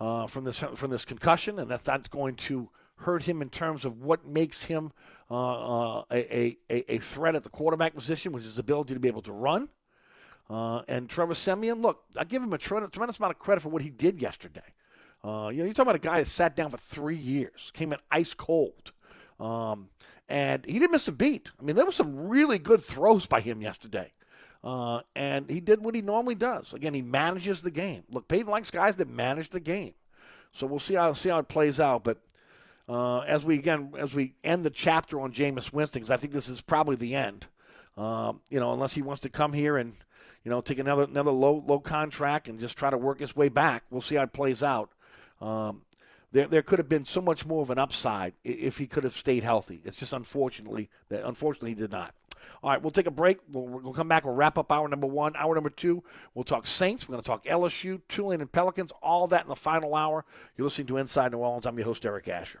uh, from this from this concussion, and that's not going to hurt him in terms of what makes him uh, uh, a, a, a threat at the quarterback position, which is his ability to be able to run. Uh, and Trevor Siemian, look, I give him a tremendous amount of credit for what he did yesterday. Uh, you know, you're talking about a guy that sat down for three years, came in ice cold, um, and he didn't miss a beat. I mean, there were some really good throws by him yesterday. Uh, and he did what he normally does. Again, he manages the game. Look, Payton likes guys that manage the game. So we'll see how see how it plays out. But uh, as we again as we end the chapter on Jameis Winston, because I think this is probably the end. Um, you know, unless he wants to come here and you know take another another low low contract and just try to work his way back. We'll see how it plays out. Um, there, there could have been so much more of an upside if he could have stayed healthy. It's just unfortunately that unfortunately he did not. All right, we'll take a break. We'll, we'll come back. We'll wrap up hour number one. Hour number two, we'll talk Saints. We're going to talk LSU, Tulane, and Pelicans. All that in the final hour. You're listening to Inside New Orleans. I'm your host, Eric Asher.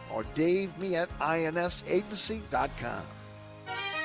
or davemietinsagency.com.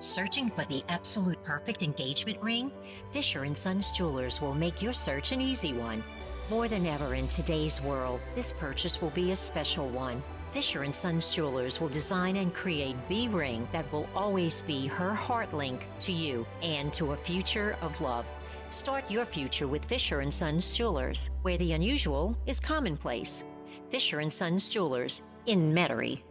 Searching for the absolute perfect engagement ring? Fisher & Sons Jewelers will make your search an easy one. More than ever in today's world, this purchase will be a special one. Fisher & Sons Jewelers will design and create the ring that will always be her heart link to you and to a future of love. Start your future with Fisher & Sons Jewelers, where the unusual is commonplace. Fisher & Sons Jewelers in Metairie.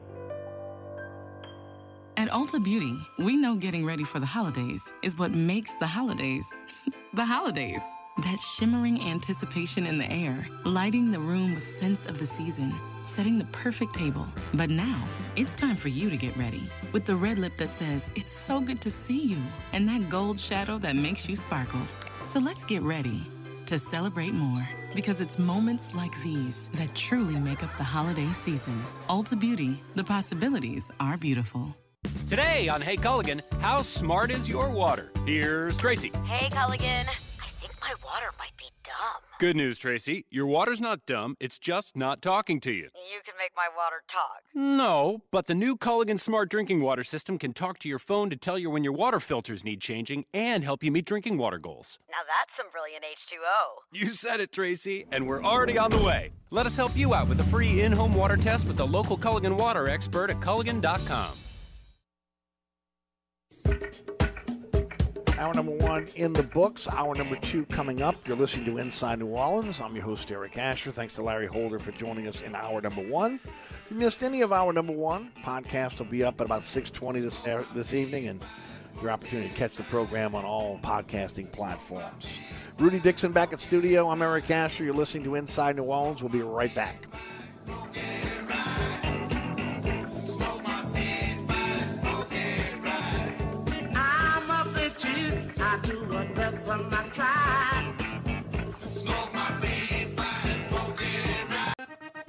At Ulta Beauty, we know getting ready for the holidays is what makes the holidays the holidays. That shimmering anticipation in the air, lighting the room with sense of the season, setting the perfect table. But now, it's time for you to get ready with the red lip that says, It's so good to see you, and that gold shadow that makes you sparkle. So let's get ready to celebrate more because it's moments like these that truly make up the holiday season. Ulta Beauty, the possibilities are beautiful. Today on Hey Culligan, how smart is your water? Here's Tracy. Hey, Culligan. I think my water might be dumb. Good news, Tracy. Your water's not dumb, it's just not talking to you. You can make my water talk. No, but the new Culligan Smart Drinking Water System can talk to your phone to tell you when your water filters need changing and help you meet drinking water goals. Now that's some brilliant H2O. You said it, Tracy, and we're already on the way. Let us help you out with a free in home water test with the local Culligan water expert at Culligan.com. Hour number one in the books. Hour number two coming up. You're listening to Inside New Orleans. I'm your host, Eric Asher. Thanks to Larry Holder for joining us in hour number one. If you missed any of hour number one, podcast will be up at about 620 this, er, this evening, and your opportunity to catch the program on all podcasting platforms. Rudy Dixon back at studio. I'm Eric Asher. You're listening to Inside New Orleans. We'll be right back.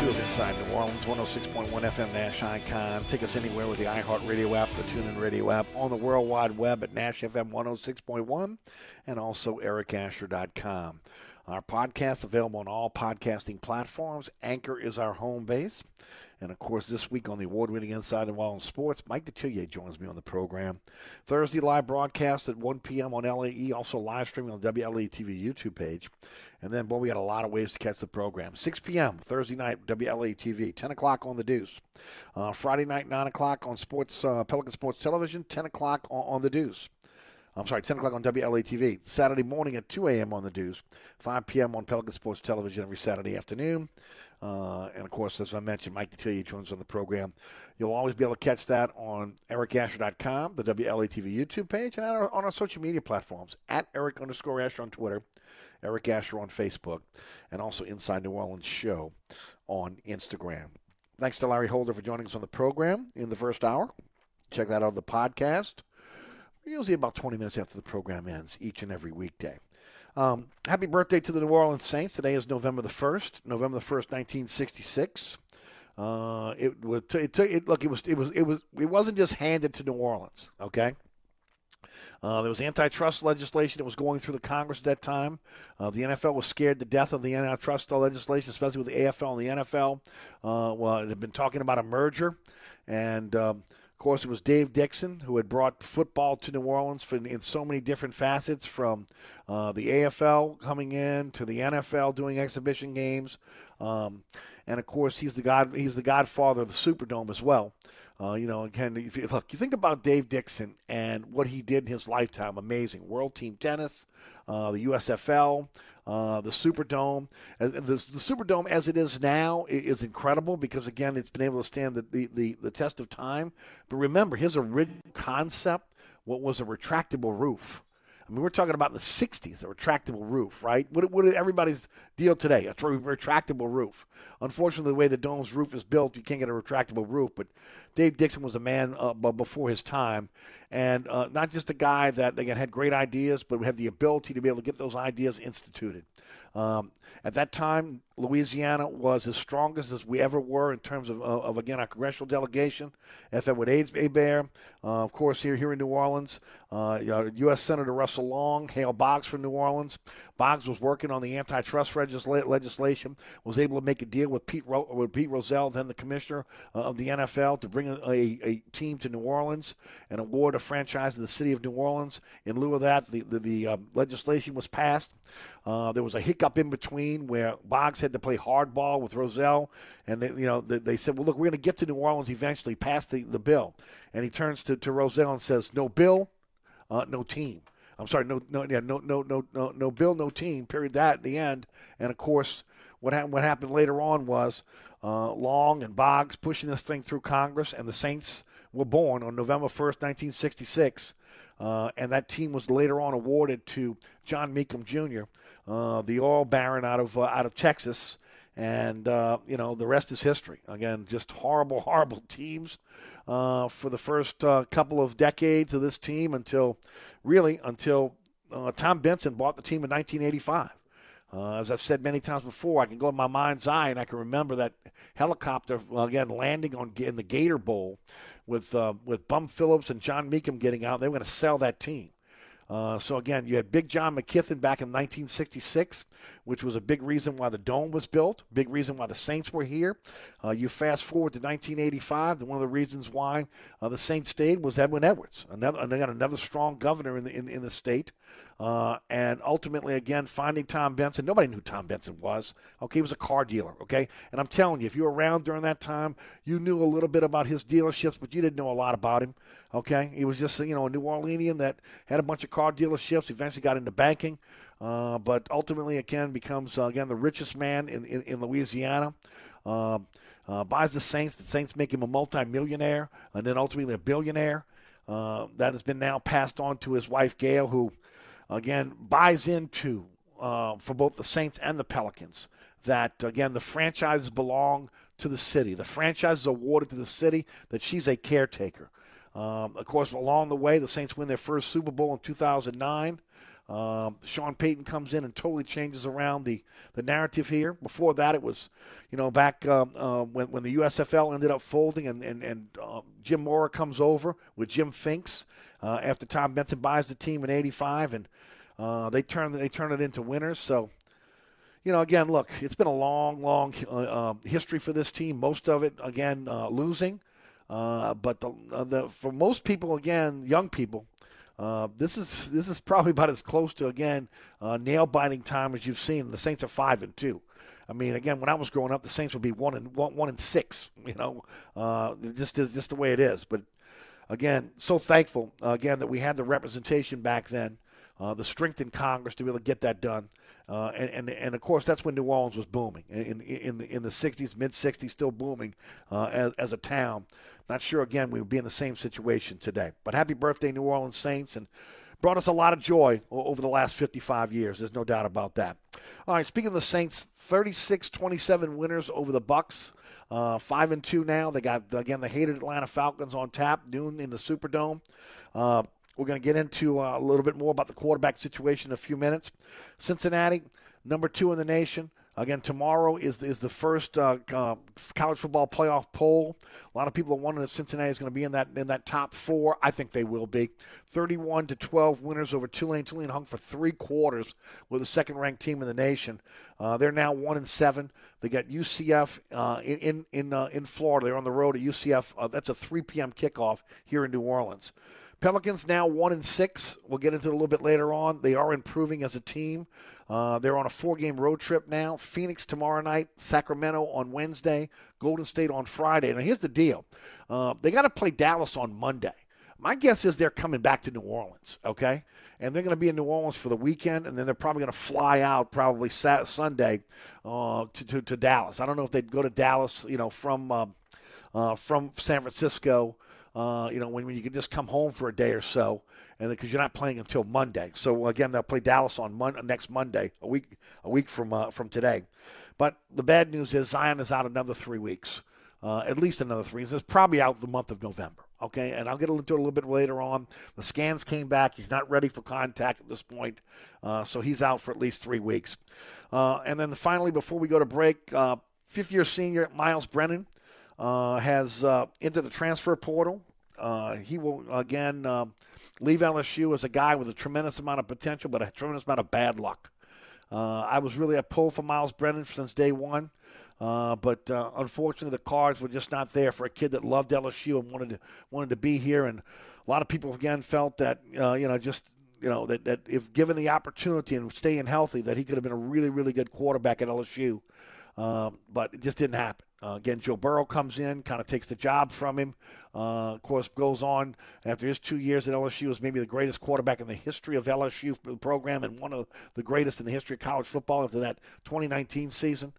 Two of Inside New Orleans, 106.1 FM Nash Icon. Take us anywhere with the iHeartRadio app, the TuneIn Radio app, on the World Wide Web at NashFM106.1, and also ericasher.com. Our podcast available on all podcasting platforms. Anchor is our home base. And of course, this week on the award winning Inside New Orleans Sports, Mike Detillier joins me on the program. Thursday live broadcast at 1 p.m. on LAE, also live streaming on the TV YouTube page. And then, boy, we got a lot of ways to catch the program. 6 p.m. Thursday night, WLAE TV. 10 o'clock on the Deuce. Uh, Friday night, 9 o'clock on Sports uh, Pelican Sports Television. 10 o'clock on, on the Deuce. I'm sorry, 10 o'clock on WLA TV. Saturday morning at 2 a.m. on the Deuce. 5 p.m. on Pelican Sports Television every Saturday afternoon. Uh, and of course, as I mentioned, Mike Detillier joins on the program. You'll always be able to catch that on ericasher.com, the WLATV YouTube page, and on our, on our social media platforms at Eric underscore Asher on Twitter, Eric Asher on Facebook, and also Inside New Orleans Show on Instagram. Thanks to Larry Holder for joining us on the program in the first hour. Check that out on the podcast usually about 20 minutes after the program ends each and every weekday. Um, happy birthday to the New Orleans Saints. Today is November the 1st, November the 1st, 1966. Uh, it was it took it look it was it was it was it wasn't just handed to New Orleans, okay? Uh, there was antitrust legislation that was going through the Congress at that time. Uh, the NFL was scared to death of the antitrust legislation, especially with the AFL and the NFL. Uh, well, it had been talking about a merger, and um, course, it was Dave Dixon who had brought football to New Orleans for, in so many different facets, from uh, the AFL coming in to the NFL doing exhibition games, um, and of course, he's the god he's the godfather of the Superdome as well. Uh, you know, again, if you, look, you think about Dave Dixon and what he did in his lifetime. Amazing. World Team Tennis, uh, the USFL, uh, the Superdome. The, the, Superdome, as it is now, is incredible because, again, it's been able to stand the, the, the, the test of time. But remember, his original concept what was a retractable roof. I mean, we're talking about the 60s, a retractable roof, right? What, what is everybody's deal today? A retractable roof. Unfortunately, the way the dome's roof is built, you can't get a retractable roof. But Dave Dixon was a man uh, before his time, and uh, not just a guy that again had great ideas, but had the ability to be able to get those ideas instituted. Um, at that time, Louisiana was as strongest as we ever were in terms of, of, of again, our congressional delegation. F. Edward Hebert, uh, of course, here here in New Orleans. Uh, U.S. Senator Russell Long, Hale Boggs from New Orleans. Boggs was working on the antitrust legisla- legislation, was able to make a deal with Pete, Ro- with Pete Rozelle, then the commissioner uh, of the NFL, to bring a, a, a, team to New Orleans and award a franchise to the city of New Orleans. In lieu of that, the, the, the um, legislation was passed. Uh, there was a hiccup in between where Boggs had to play hardball with Rozelle, and they, you know they, they said, "Well, look, we're going to get to New Orleans eventually, pass the, the bill." And he turns to, to Rozelle and says, "No bill, uh, no team." I'm sorry, no, no, yeah, no, no, no, no, no bill, no team. Period. That in the end, and of course, what happened? What happened later on was uh, Long and Boggs pushing this thing through Congress, and the Saints were born on November 1st, 1966. Uh, and that team was later on awarded to John Mecom Jr., uh, the oil baron out of uh, out of Texas, and uh, you know the rest is history. Again, just horrible, horrible teams uh, for the first couple of decades of this team until really until Tom Benson bought the team in 1985. Uh, as I've said many times before, I can go in my mind's eye and I can remember that helicopter again landing on in the Gator Bowl with uh, with Bum Phillips and John Mecom getting out. They were going to sell that team. Uh, so again, you had Big John McKeithen back in 1966, which was a big reason why the dome was built, big reason why the Saints were here. Uh, you fast forward to 1985, and one of the reasons why uh, the Saints stayed was Edwin Edwards, another another strong governor in the in, in the state. Uh, and ultimately, again, finding Tom Benson. Nobody knew who Tom Benson was. Okay, he was a car dealer. Okay, and I'm telling you, if you were around during that time, you knew a little bit about his dealerships, but you didn't know a lot about him. Okay, he was just you know a New Orleanian that had a bunch of car dealerships. Eventually, got into banking. Uh, but ultimately, again, becomes uh, again the richest man in in, in Louisiana. Uh, uh buys the Saints. The Saints make him a multimillionaire, and then ultimately a billionaire. Uh, that has been now passed on to his wife Gail, who again, buys into uh, for both the Saints and the Pelicans that, again, the franchises belong to the city. The franchise is awarded to the city, that she's a caretaker. Um, of course, along the way, the Saints win their first Super Bowl in 2009. Um, Sean Payton comes in and totally changes around the, the narrative here. Before that, it was, you know, back um, uh, when, when the USFL ended up folding and, and, and uh, Jim Mora comes over with Jim Finks uh, after Tom Benson buys the team in '85, and uh, they turn they turn it into winners. So you know, again, look, it's been a long, long uh, um, history for this team. Most of it, again, uh, losing. Uh, but the, uh, the, for most people, again, young people, uh, this is this is probably about as close to again uh, nail biting time as you've seen. The Saints are five and two. I mean, again, when I was growing up, the Saints would be one and one, one and six. You know, uh, just just the way it is. But again, so thankful again that we had the representation back then, uh, the strength in Congress to be able to get that done. Uh, and, and and of course that's when New Orleans was booming in in the in the 60s, mid 60s, still booming uh, as, as a town. Not sure again we would be in the same situation today. But happy birthday, New Orleans Saints, and brought us a lot of joy over the last 55 years. There's no doubt about that. All right, speaking of the Saints, 36-27 winners over the Bucks. Uh, five and two now. They got again the hated Atlanta Falcons on tap noon in the Superdome. Uh, we're going to get into uh, a little bit more about the quarterback situation in a few minutes. Cincinnati, number two in the nation. Again, tomorrow is is the first uh, uh, college football playoff poll. A lot of people are wondering if Cincinnati is going to be in that in that top four. I think they will be. Thirty-one to twelve winners over Tulane. Tulane hung for three quarters with the second-ranked team in the nation. Uh, they're now one and seven. They got UCF uh, in in uh, in Florida. They're on the road at UCF. That's a 3 p.m. kickoff here in New Orleans. Pelicans now one and six. We'll get into it a little bit later on. They are improving as a team. Uh, they're on a four-game road trip now. Phoenix tomorrow night, Sacramento on Wednesday, Golden State on Friday. Now here's the deal: uh, they got to play Dallas on Monday. My guess is they're coming back to New Orleans, okay? And they're going to be in New Orleans for the weekend, and then they're probably going to fly out probably Saturday, Sunday uh, to, to, to Dallas. I don't know if they'd go to Dallas, you know, from uh, uh, from San Francisco uh, you know, when, when you can just come home for a day or so, and because you're not playing until Monday. So again, they'll play Dallas on Mon- next Monday, a week a week from uh, from today. But the bad news is Zion is out another three weeks, uh, at least another three. He's probably out the month of November. Okay, and I'll get into it a little bit later on. The scans came back. He's not ready for contact at this point, uh, so he's out for at least three weeks. Uh, and then finally, before we go to break, uh, fifth year senior Myles Brennan has uh, entered the transfer portal. Uh, he will again um, leave LSU as a guy with a tremendous amount of potential, but a tremendous amount of bad luck. Uh, I was really a pull for Myles Brennan since day one. Uh, but uh, unfortunately, the cards were just not there for a kid that loved LSU and wanted to wanted to be here. And a lot of people again felt that uh, you know just you know that, that if given the opportunity and staying healthy, that he could have been a really really good quarterback at LSU. Um, but it just didn't happen. Uh, again, Joe Burrow comes in, kind of takes the job from him. Uh, of course, goes on after his two years at LSU as maybe the greatest quarterback in the history of LSU program and one of the greatest in the history of college football after that 2019 season.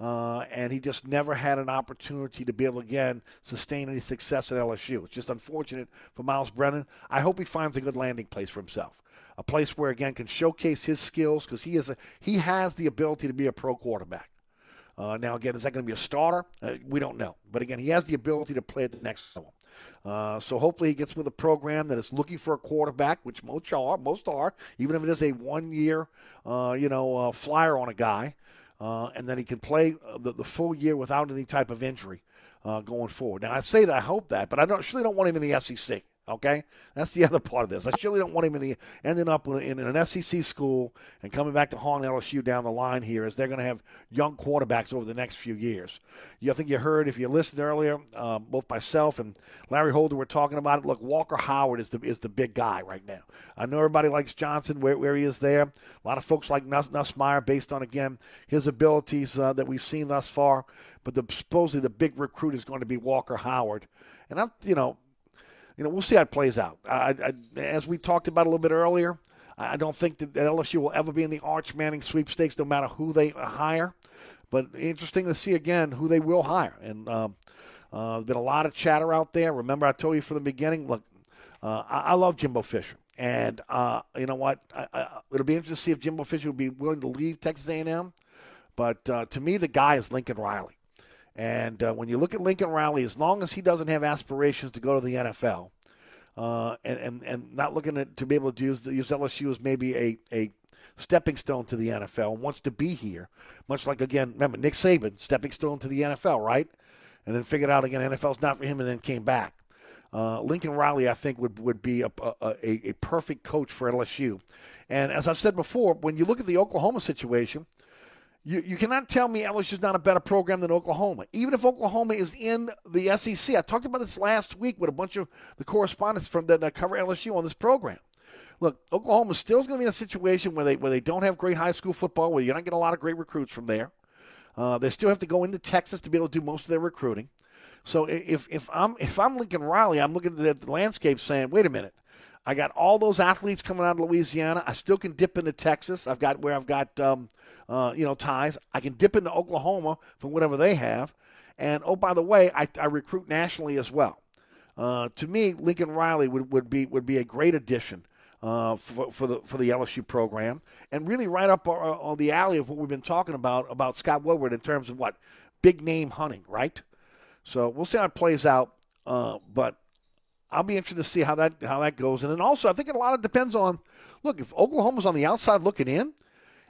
Uh, and he just never had an opportunity to be able to, again, sustain any success at LSU. It's just unfortunate for Myles Brennan. I hope he finds a good landing place for himself. A place where, again, can showcase his skills because he, is a, he has the ability to be a pro quarterback. Uh, now, again, is that going to be a starter? Uh, we don't know. But again, he has the ability to play at the next level. Uh, so hopefully he gets with a program that is looking for a quarterback, which most are, most are, even if it is a one-year, uh, you know, uh, flyer on a guy, uh, and then he can play the, the, full year without any type of injury going forward. Now I say that I hope that, but I don't, surely don't want him in the SEC. Okay, that's the other part of this. I surely don't want him in the, ending up in, an SEC school and coming back to haunt LSU down the line here, as they're going to have young quarterbacks over the next few years. You, I think you heard if you listened earlier, uh, both myself and Larry Holder were talking about it. Look, Walker Howard is the is the big guy right now. I know everybody likes Johnson where, where he is there. A lot of folks like Nuss, Nussmeier based on again his abilities uh, that we've seen thus far. But the, supposedly the big recruit is going to be Walker Howard, and I'm you know you know, we'll see how it plays out. I, I, as we talked about a little bit earlier, I don't think that LSU will ever be in the Arch Manning sweepstakes, no matter who they hire. But interesting to see again who they will hire. And um, uh, there's been a lot of chatter out there. Remember, I told you from the beginning. Look, uh, I, I, love Jimbo Fisher, and uh, you know what? I, it'll be interesting to see if Jimbo Fisher would be willing to leave Texas A&M. But uh, to me, the guy is Lincoln Riley. And uh, when you look at Lincoln Riley, as long as he doesn't have aspirations to go to the NFL, uh, and, and and not looking at, to be able to use, use LSU as maybe a, a stepping stone to the NFL and wants to be here, much like again, remember Nick Saban stepping stone to the NFL, right? And then figured out again NFL's not for him, and then came back. Uh, Lincoln Riley, I think, would would be a, a, a perfect coach for LSU. And as I've said before, when you look at the Oklahoma situation, You, you cannot tell me LSU's not a better program than Oklahoma. Even if Oklahoma is in the SEC, I talked about this last week with a bunch of the correspondents from that, that cover LSU on this program. Look, Oklahoma still is going to be in a situation where they where they don't have great high school football, where you're not getting a lot of great recruits from there. Uh, they still have to go into Texas to be able to do most of their recruiting. So if if I'm if I'm Lincoln Riley, I'm looking at the landscape saying, wait a minute, I got all those athletes coming out of Louisiana. I still can dip into Texas. I've got where I've got um, uh, you know ties. I can dip into Oklahoma from whatever they have. And oh, by the way, I, I recruit nationally as well. Uh, to me, Lincoln Riley would, would be would be a great addition uh, for, for the for the LSU program, and really right up on the alley of what we've been talking about about Scott Woodward in terms of what big name hunting, right? So we'll see how it plays out. Uh, but I'll be interested to see how that how that goes. And then also, I think a lot of depends on look if Oklahoma's on the outside looking in,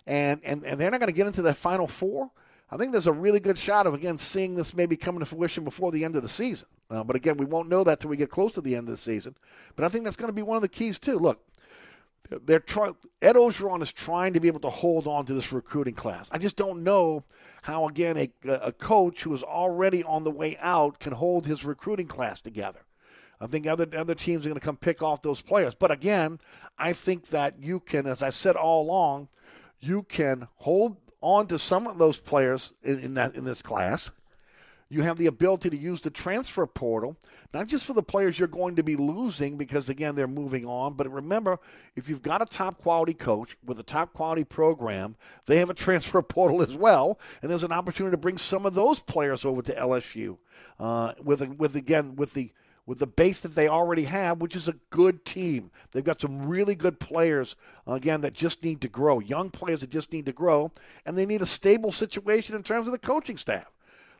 and and, and they're not going to get into that Final Four. I think there's a really good shot of again seeing this maybe coming to fruition before the end of the season. Uh, but again, we won't know that till we get close to the end of the season. But I think that's going to be one of the keys too. Look, they're. Ed Orgeron is trying to be able to hold on to this recruiting class. I just don't know how again a, a coach who is already on the way out can hold his recruiting class together. I think other other teams are going to come pick off those players. But again, I think that you can, as I said all along, you can hold on to some of those players in, in that in this class. You have the ability to use the transfer portal, not just for the players you're going to be losing because again they're moving on, but remember if you've got a top quality coach with a top quality program, they have a transfer portal as well, and there's an opportunity to bring some of those players over to LSU uh, with with again with the with the base that they already have, which is a good team. They've got some really good players, again, that just need to grow, young players that just need to grow, and they need a stable situation in terms of the coaching staff.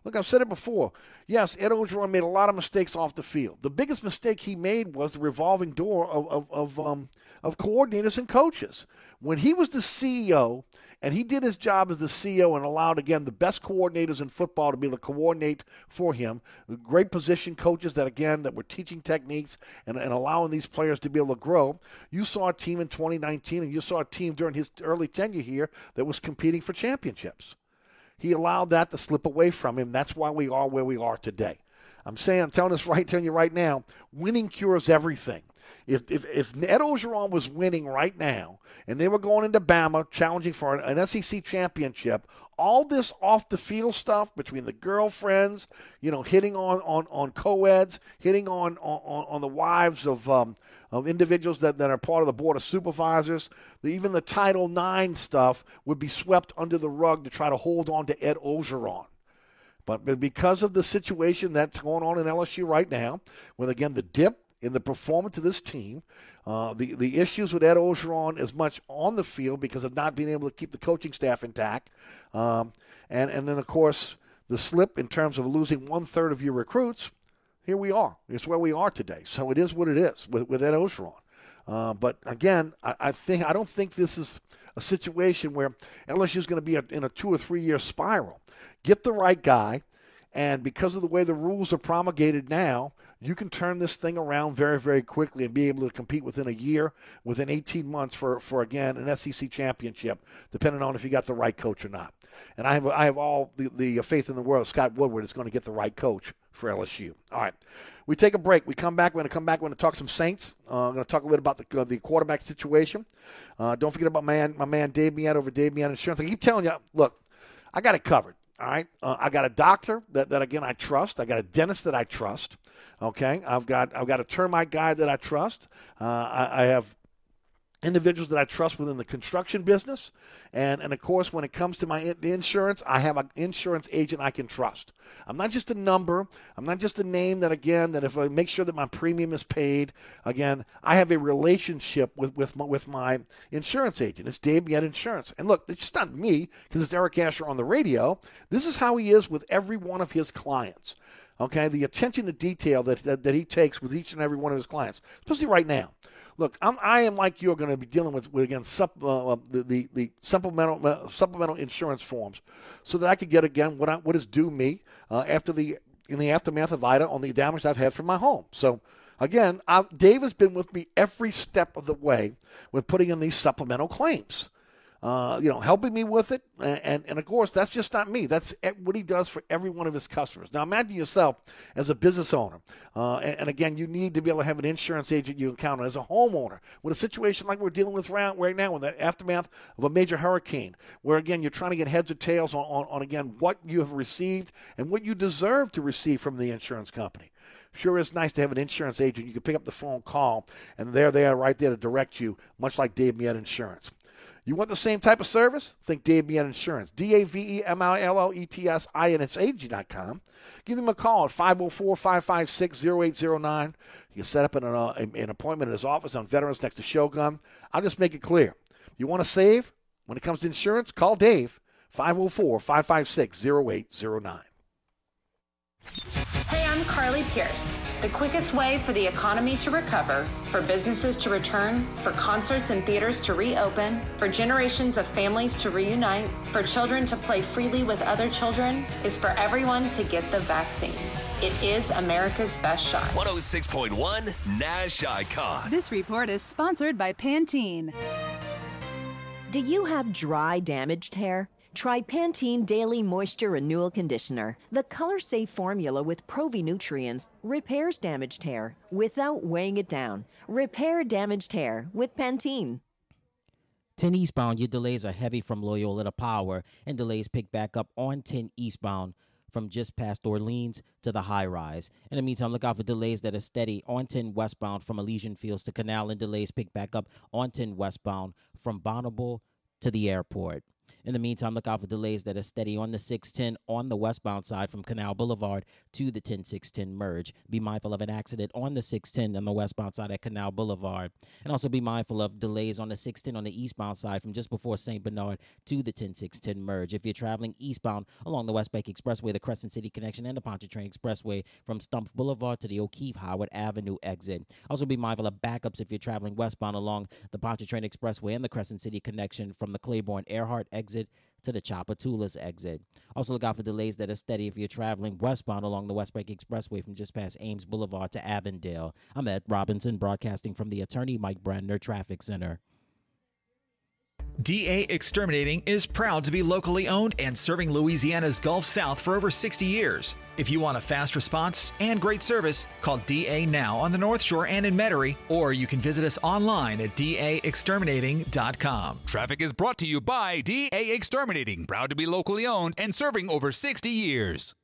Look, I've said it before. Yes, Ed Orgeron made a lot of mistakes off the field. The biggest mistake he made was the revolving door of, of, of, um, of coordinators and coaches. When he was the CEO and he did his job as the CEO and allowed, again, the best coordinators in football to be able to coordinate for him. The great position coaches that, again, that were teaching techniques and, and allowing these players to be able to grow. You saw a team in 2019 and you saw a team during his early tenure here that was competing for championships. He allowed that to slip away from him. That's why we are where we are today. I'm saying, I'm telling this right, telling you right now, winning cures everything. If, if, if Ed Orgeron was winning right now and they were going into Bama challenging for an, an SEC championship, all this off the field stuff between the girlfriends, you know, hitting on, on, on co-eds, hitting on, on, on the wives of, um, of individuals that, that are part of the board of supervisors, the, even the Title IX stuff would be swept under the rug to try to hold on to Ed Orgeron. But because of the situation that's going on in LSU right now, with again the dip in the performance of this team. Uh, the the issues with Ed Orgeron as much on the field because of not being able to keep the coaching staff intact, um, and and then of course the slip in terms of losing one third of your recruits. Here we are. It's where we are today. So it is what it is with, with Ed Orgeron. Uh, but again, I, I, think I don't think this is a situation where LSU is going to be a, in a two or three year spiral. Get the right guy, and because of the way the rules are promulgated now, you can turn this thing around very, very quickly and be able to compete within a year, within 18 months for, for again, an SEC championship, depending on if you got the right coach or not. And I have, I have all the, the faith in the world Scott Woodward is going to get the right coach for LSU. All right. We take a break. We come back. We're going to come back. We're going to talk some Saints. Uh, I'm going to talk a little bit about the, uh, the quarterback situation. Uh, don't forget about my man, my man Dave Millet over Dave Millet Insurance. I keep telling you, look, I got it covered. All right. Uh, I got a doctor that, that again I trust. I got a dentist that I trust. Okay. I've got I've got a termite guy that I trust. Uh, I, I have individuals that I trust within the construction business. And, and of course, when it comes to my insurance, I have an insurance agent I can trust. I'm not just a number. I'm not just a name that, again, that if I make sure that my premium is paid, again, I have a relationship with, with, my, with my insurance agent. It's Dave Millet Insurance. And look, it's just not me because it's Eric Asher on the radio. This is how he is with every one of his clients. Okay, the attention to detail that, that, that he takes with each and every one of his clients, especially right now. Look, I'm, I am like you're going to be dealing with, with again sup, uh, uh, the, the, the supplemental uh, supplemental insurance forms, so that I could get again what I, what is due me uh, after the in the aftermath of Ida on the damage I've had from my home. So again, I, Dave has been with me every step of the way with putting in these supplemental claims. Uh, you know, helping me with it. And, and, and, of course, that's just not me. That's what he does for every one of his customers. Now, imagine yourself as a business owner. Uh, and, and, again, you need to be able to have an insurance agent you encounter as a homeowner with a situation like we're dealing with right now in the aftermath of a major hurricane, where, again, you're trying to get heads or tails on, on, on again, what you have received and what you deserve to receive from the insurance company sure is nice to have an insurance agent. You can pick up the phone, call, and there they're there right there to direct you, much like Dave Millet Insurance. You want the same type of service? Think Dave Millet Insurance. D A V E M I L L E T S I N S A G.com. Give him a call at 504 556 0809. You can set up an, uh, an appointment at his office on Veterans next to Shogun. I'll just make it clear. You want to save? When it comes to insurance, call Dave 504 556 0809. Hey, I'm Carly Pearce. The quickest way for the economy to recover, for businesses to return, for concerts and theaters to reopen, for generations of families to reunite, for children to play freely with other children, is for everyone to get the vaccine. It is America's best shot. 106.1 Nash Icon. This report is sponsored by Pantene. Do you have dry, damaged hair? Try Pantene Daily Moisture Renewal Conditioner. The color safe formula with Pro-V nutrients repairs damaged hair without weighing it down. Repair damaged hair with Pantene. 10 eastbound, your delays are heavy from Loyola to Power, and delays pick back up on 10 eastbound from just past Orleans to the high rise. In the meantime, look out for delays that are steady on 10 westbound from Elysian Fields to Canal, and delays pick back up on 10 westbound from Bonnabel to the airport. In the meantime, look out for delays that are steady on the 610 on the westbound side from Canal Boulevard to the 10610 merge. Be mindful of an accident on the 610 on the westbound side at Canal Boulevard. And also be mindful of delays on the 610 on the eastbound side from just before St. Bernard to the 10610 merge. If you're traveling eastbound along the West Bank Expressway, the Crescent City Connection, and the Pontchartrain Expressway from Stumpf Boulevard to the O'Keefe Howard Avenue exit. Also be mindful of backups if you're traveling westbound along the Pontchartrain Expressway and the Crescent City Connection from the Claiborne Earhart exit exit to the Tchoupitoulas exit. Also, look out for delays that are steady if you're traveling westbound along the West Bank Expressway from just past Ames Boulevard to Avondale. I'm Ed Robinson, broadcasting from the Attorney Mike Brandner Traffic Center. DA Exterminating is proud to be locally owned and serving Louisiana's Gulf South for over 60 years. If you want a fast response and great service, call DA now on the North Shore and in Metairie, or you can visit us online at daexterminating.com. Traffic is brought to you by DA Exterminating, proud to be locally owned and serving over 60 years.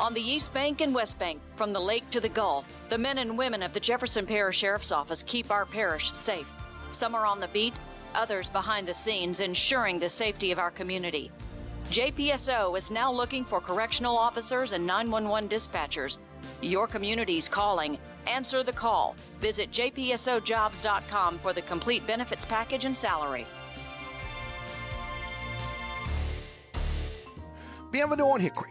On the East Bank and West Bank, from the lake to the Gulf, the men and women of the Jefferson Parish Sheriff's Office keep our parish safe. Some are on the beat, others behind the scenes, ensuring the safety of our community. JPSO is now looking for correctional officers and 911 dispatchers. Your community's calling. Answer the call. Visit jpsojobs.com for the complete benefits package and salary. Bienvenue on Hickory.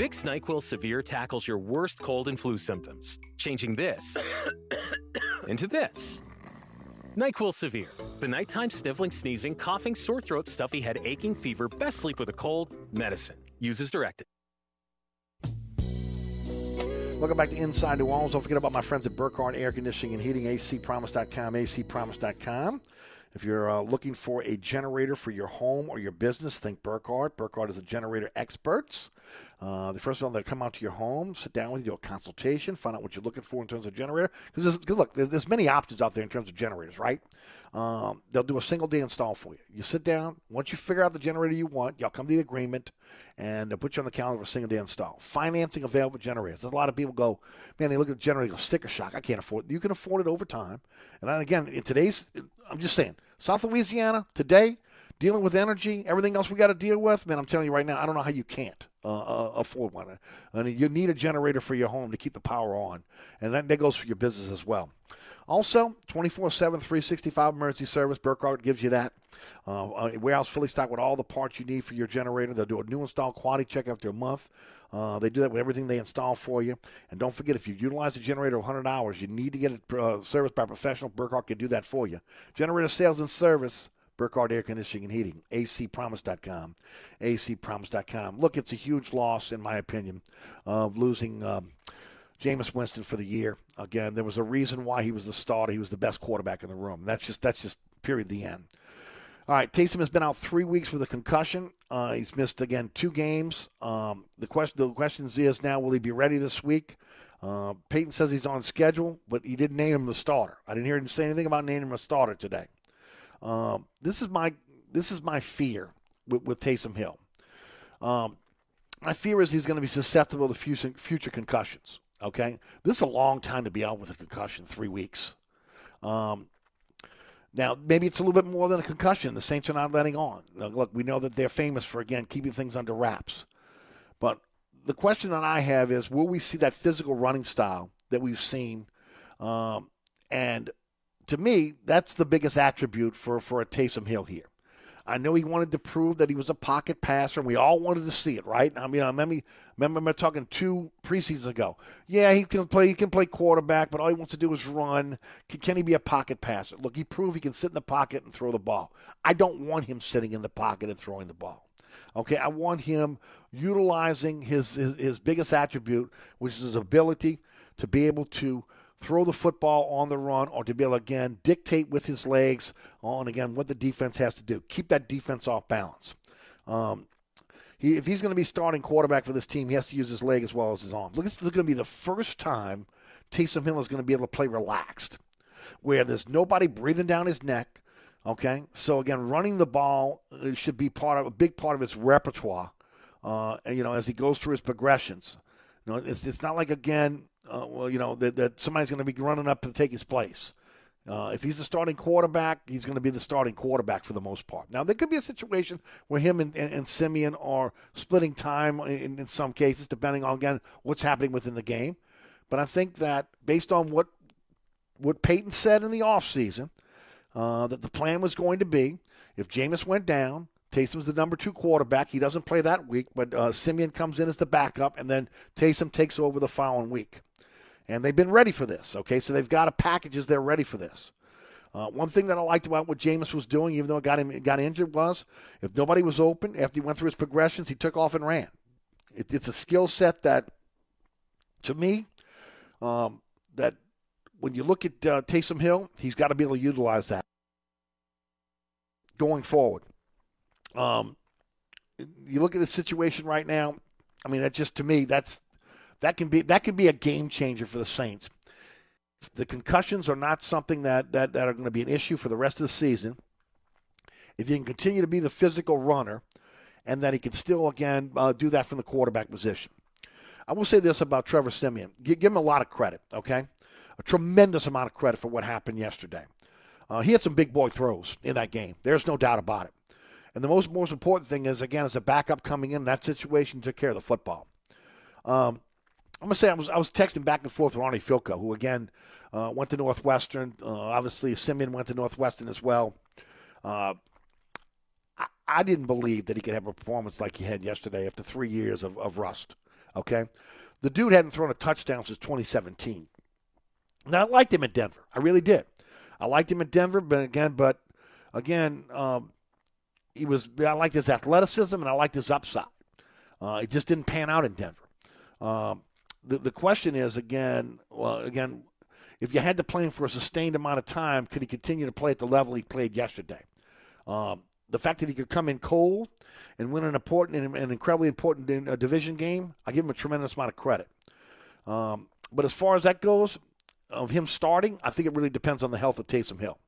Vicks NyQuil Severe tackles your worst cold and flu symptoms, changing this into this. NyQuil Severe, the nighttime sniffling, sneezing, coughing, sore throat, stuffy head, aching, fever, best sleep with a cold, medicine. Use as directed. Welcome back to Inside New Orleans. Don't forget about my friends at Burkhardt Air Conditioning and Heating, acpromise.com, acpromise.com. If you're uh, looking for a generator for your home or your business, think Burkhardt. Burkhardt is a generator experts. Uh, the first one, they'll come out to your home, sit down with you, do a consultation, find out what you're looking for in terms of generator. Because look, there's, there's, many options out there in terms of generators, right? Um, they'll do a single day install for you. You sit down, once you figure out the generator you want, y'all come to the agreement, and they'll put you on the calendar for a single day install. Financing available generators. There's a lot of people go, man, they look at the generator, go sticker shock. I can't afford it. You can afford it over time. And again, in today's, I'm just saying, South Louisiana today, dealing with energy, everything else we got to deal with, man, I'm telling you right now, I don't know how you can't uh, uh, afford one. Mean, you need a generator for your home to keep the power on, and that, that goes for your business as well. Also, 24 7, 365 emergency service. Burkhardt gives you that. Uh, uh, warehouse fully stocked with all the parts you need for your generator. They'll do a new install quality check after a month. Uh, they do that with everything they install for you. And don't forget, if you utilize the generator 100 hours, you need to get it uh, serviced by a professional. Burkhardt can do that for you. Generator sales and service. Burkhardt Air Conditioning and Heating, acpromise.com, acpromise.com. Look, it's a huge loss, in my opinion, of losing um, Jameis Winston for the year. Again, there was a reason why he was the starter. He was the best quarterback in the room. That's just that's just period. The end. All right, Taysom has been out three weeks with a concussion. Uh, he's missed again two games. Um, the question, the questions is now, will he be ready this week? Uh, Payton says he's on schedule, but he didn't name him the starter. I didn't hear him say anything about naming him a starter today. Um, this is my this is my fear with, with Taysom Hill. Um, my fear is he's going to be susceptible to future, concussions. Okay, this is a long time to be out with a concussion, three weeks. Um, now, maybe it's a little bit more than a concussion. The Saints are not letting on. Look, we know that they're famous for, again, keeping things under wraps. But the question that I have is will we see that physical running style that we've seen? Um, and to me, that's the biggest attribute for, for a Taysom Hill here. I know he wanted to prove that he was a pocket passer, and we all wanted to see it, right? I mean, I remember, remember talking two preseasons ago. Yeah, he can play. He can play quarterback, but all he wants to do is run. Can, can he be a pocket passer? Look, he proved he can sit in the pocket and throw the ball. I don't want him sitting in the pocket and throwing the ball. Okay, I want him utilizing his, his, his biggest attribute, which is his ability to be able to throw the football on the run or to be able to, again, dictate with his legs on, again, what the defense has to do. Keep that defense off balance. Um, he, if he's going to be starting quarterback for this team, he has to use his leg as well as his arm. Look, this is going to be the first time Taysom Hill is going to be able to play relaxed, where there's nobody breathing down his neck. Okay, so again, running the ball uh, should be part of a big part of his repertoire. Uh, you know, as he goes through his progressions. You know, it's, it's not like again uh, well, you know, that, that somebody's going to be running up to take his place. Uh, if he's the starting quarterback, he's going to be the starting quarterback for the most part. Now, there could be a situation where him and, and, and Siemian are splitting time in, in some cases, depending on, again, what's happening within the game. But I think that based on what what Payton said in the offseason, uh, that the plan was going to be if Jameis went down, Taysom's the number two quarterback. He doesn't play that week, but uh, Siemian comes in as the backup, and then Taysom takes over the following week and they've been ready for this. Okay, so they've got a packages. They're ready for this. Uh, one thing that I liked about what Jameis was doing, even though it got him got injured, was if nobody was open after he went through his progressions, he took off and ran. It, it's a skill set that, to me, um, that when you look at uh, Taysom Hill, he's got to be able to utilize that going forward. Um, you look at the situation right now. I mean, that just to me, that's that can be that can be a game changer for the Saints. The concussions are not something that, that, that are going to be an issue for the rest of the season. If you can continue to be the physical runner, and that he can still again uh, do that from the quarterback position. I will say this about Trevor Siemian. G- give him a lot of credit, okay? A tremendous amount of credit for what happened yesterday. Uh, he had some big boy throws in that game. There's no doubt about it. And the most most important thing is, again, as a backup coming in, that situation took care of the football. Um, I'm gonna say I was I was texting back and forth with Ronnie Filko, who again uh, went to Northwestern. Uh, obviously, Siemian went to Northwestern as well. Uh, I, I didn't believe that he could have a performance like he had yesterday after three years of, of rust. Okay, the dude hadn't thrown a touchdown since 2017. Now I liked him at Denver. I really did. I liked him at Denver, but again, but again, um, he was. I liked his athleticism and I liked his upside. Uh, it just didn't pan out in Denver. Um, the the question is again, well, again, if you had to play him for a sustained amount of time, could he continue to play at the level he played yesterday? Um, the fact that he could come in cold and win an important, an incredibly important uh, division game, I give him a tremendous amount of credit. Um, but as far as that goes, of him starting, I think it really depends on the health of Taysom Hill.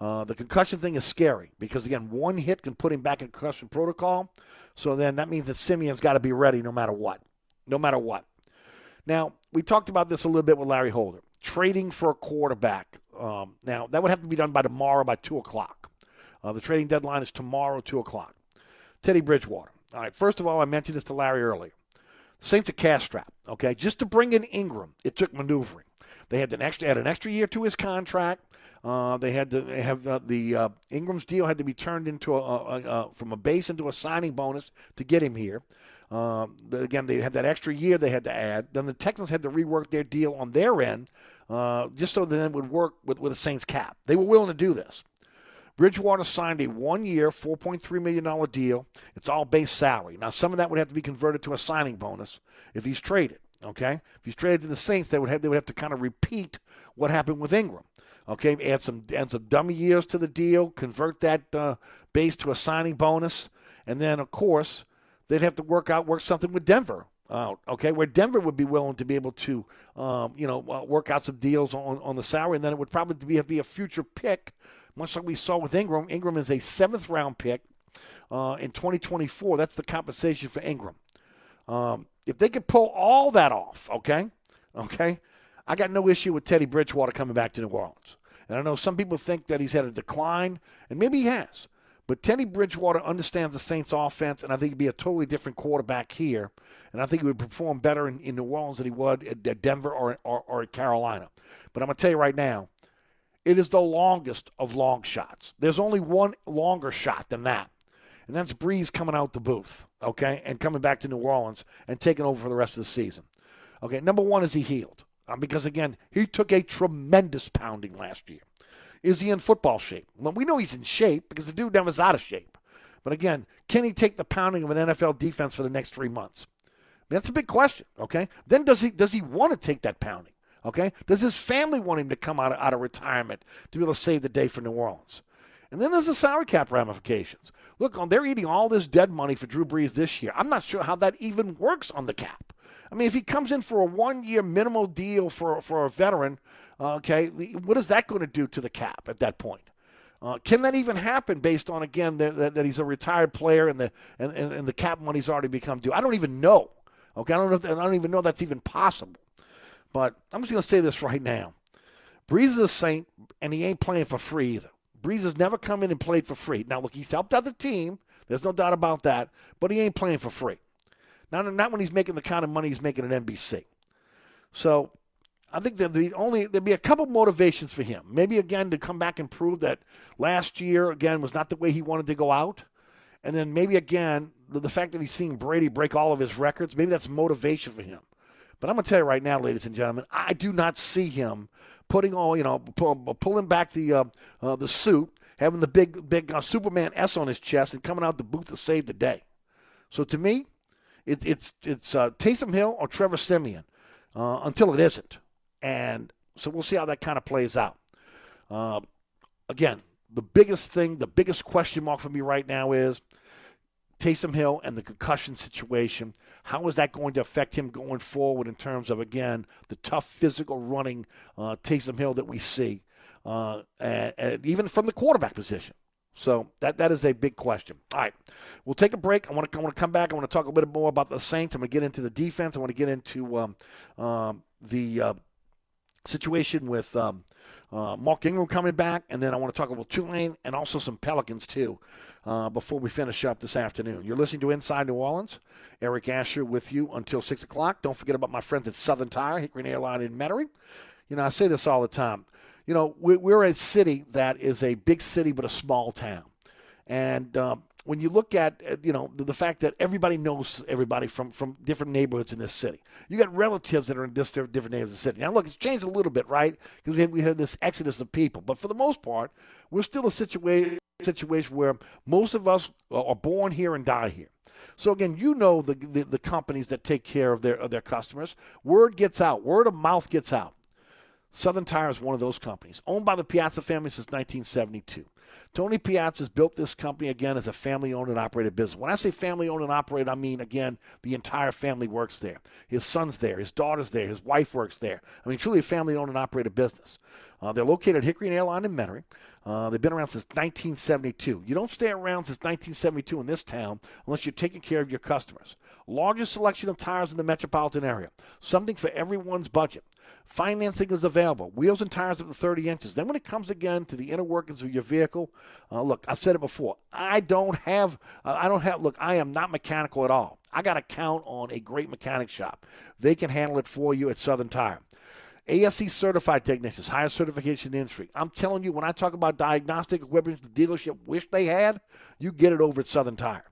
Uh, the concussion thing is scary because again, one hit can put him back in concussion protocol. So then that means that Siemian's got to be ready no matter what, no matter what. Now we talked about this a little bit with Larry Holder, trading for a quarterback. Um, now that would have to be done by tomorrow by two o'clock. Uh, the trading deadline is tomorrow, two o'clock. Teddy Bridgewater. All right. First of all, I mentioned this to Larry earlier. Saints a cash strap. Okay, just to bring in Ingram, it took maneuvering. They had an extra had an extra year to his contract. Uh, they had to have uh, the uh, Ingram's deal had to be turned into a, a, a, from a base into a signing bonus to get him here. Um, again, they had that extra year they had to add. Then the Texans had to rework their deal on their end, uh, just so that it would work with with the Saints cap. They were willing to do this. Bridgewater signed a one-year, $4.3 million deal. It's all base salary. Now, some of that would have to be converted to a signing bonus if he's traded. Okay, if he's traded to the Saints, they would have they would have to kind of repeat what happened with Ingram. Okay, add some add some dummy years to the deal, convert that uh, base to a signing bonus, and then of course they'd have to work out work something with Denver out. Okay, where Denver would be willing to be able to, um, you know, uh, work out some deals on, on the salary, and then it would probably be, be a future pick, much like we saw with Ingram. Ingram is a seventh round pick uh, in 2024. That's the compensation for Ingram. Um, if they could pull all that off, okay, okay, I got no issue with Teddy Bridgewater coming back to New Orleans. And I know some people think that he's had a decline, and maybe he has. But Teddy Bridgewater understands the Saints offense, and I think he'd be a totally different quarterback here. And I think he would perform better in, in New Orleans than he would at, at Denver or, or, or at Carolina. But I'm going to tell you right now, it is the longest of long shots. There's only one longer shot than that. And that's Brees coming out the booth, okay, and coming back to New Orleans and taking over for the rest of the season. Okay, number one, is he healed? Um, because, again, he took a tremendous pounding last year. Is he in football shape? Well, we know he's in shape because the dude never's out of shape. But again, can he take the pounding of an NFL defense for the next three months? That's a big question. Okay. Then does he does he want to take that pounding? Okay. Does his family want him to come out of, out of retirement to be able to save the day for New Orleans? And then there's the salary cap ramifications. Look, they're eating all this dead money for Drew Brees this year. I'm not sure how that even works on the cap. I mean, if he comes in for a one-year minimal deal for for a veteran, uh, okay, what is that going to do to the cap at that point? Uh, can that even happen based on again that, that, he's a retired player and the and, and, and, the cap money's already become due? I don't even know. Okay, I don't know. If, I don't even know that's even possible. But I'm just going to say this right now: Brees is a saint, and he ain't playing for free either. Brees has never come in and played for free. Now, look, he's helped out the team. There's no doubt about that. But he ain't playing for free. Not, not when he's making the kind of money he's making at NBC. So I think that the only there'd be a couple motivations for him. Maybe again to come back and prove that last year again was not the way he wanted to go out, and then maybe again the, the fact that he's seeing Brady break all of his records. Maybe that's motivation for him. But I'm gonna tell you right now, ladies and gentlemen, I do not see him putting all you know pull, pulling back the uh, uh, the suit, having the big big uh, Superman S on his chest, and coming out the booth to save the day. So to me, it's it's it's uh, Taysom Hill or Trevor Siemian uh, until it isn't, and so we'll see how that kind of plays out. Uh, again, the biggest thing, the biggest question mark for me right now is Taysom Hill and the concussion situation. How is that going to affect him going forward in terms of again the tough physical running uh, Taysom Hill that we see, uh, and, and even from the quarterback position? So that that is a big question. All right, we'll take a break. I want to I want to come back. I want to talk a little bit more about the Saints. I'm going to get into the defense. I want to get into um, um, the uh, situation with um, uh, Mark Ingram coming back, and then I want to talk about Tulane and also some Pelicans too. Uh, before we finish up this afternoon, you're listening to Inside New Orleans. Eric Asher with you until six o'clock. Don't forget about my friends at Southern Tire, Hickory Airline in Metairie. You know, I say this all the time. You know, we're a city that is a big city but a small town, and um, when you look at uh, you know the, fact that everybody knows everybody from from different neighborhoods in this city, you got relatives that are in this different neighborhoods of the city. Now look, it's changed a little bit, right? Because we had, we had this exodus of people, but for the most part, we're still a situation situation where most of us are born here and die here. So again, you know the, the, the companies that take care of their of their customers. Word gets out. Word of mouth gets out. Southern Tire is one of those companies, owned by the Piazza family since 1972. Tony Piazza has built this company again as a family owned and operated business. When I say family owned and operated, I mean, again, the entire family works there. His son's there, his daughter's there, his wife works there. I mean, truly a family owned and operated business. Uh, they're located at Hickory and Airline in Metairie. Uh, they've been around since 1972. You don't stay around since 1972 in this town unless you're taking care of your customers. Largest selection of tires in the metropolitan area. Something for everyone's budget. Financing is available. Wheels and tires up to 30 inches. Then when it comes again to the inner workings of your vehicle, uh, look, I've said it before. I don't have, uh, I don't have. Look, I am not mechanical at all. I got to count on a great mechanic shop. They can handle it for you at Southern Tire. ASE certified technicians, highest certification in the industry. I'm telling you, when I talk about diagnostic equipment the dealership wish they had, you get it over at Southern Tire.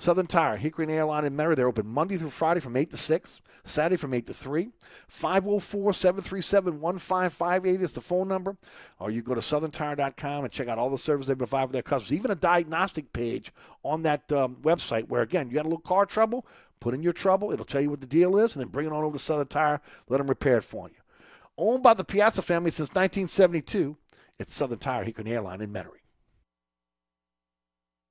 Southern Tire, Hickory Airline in Metairie, they're open Monday through Friday from 8 to 6, Saturday from 8 to 3. 504 737 1558 is the phone number. Or you go to southerntire.com and check out all the services they provide for their customers. Even a diagnostic page on that um, website where, again, you got a little car trouble, put in your trouble, it'll tell you what the deal is, and then bring it on over to Southern Tire, let them repair it for you. Owned by the Piazza family since 1972, it's Southern Tire, Hickory Airline in Metairie.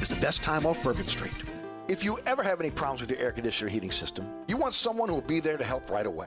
is the best time off Bourbon Street. If you ever have any problems with your air conditioner heating system, you want someone who will be there to help right away.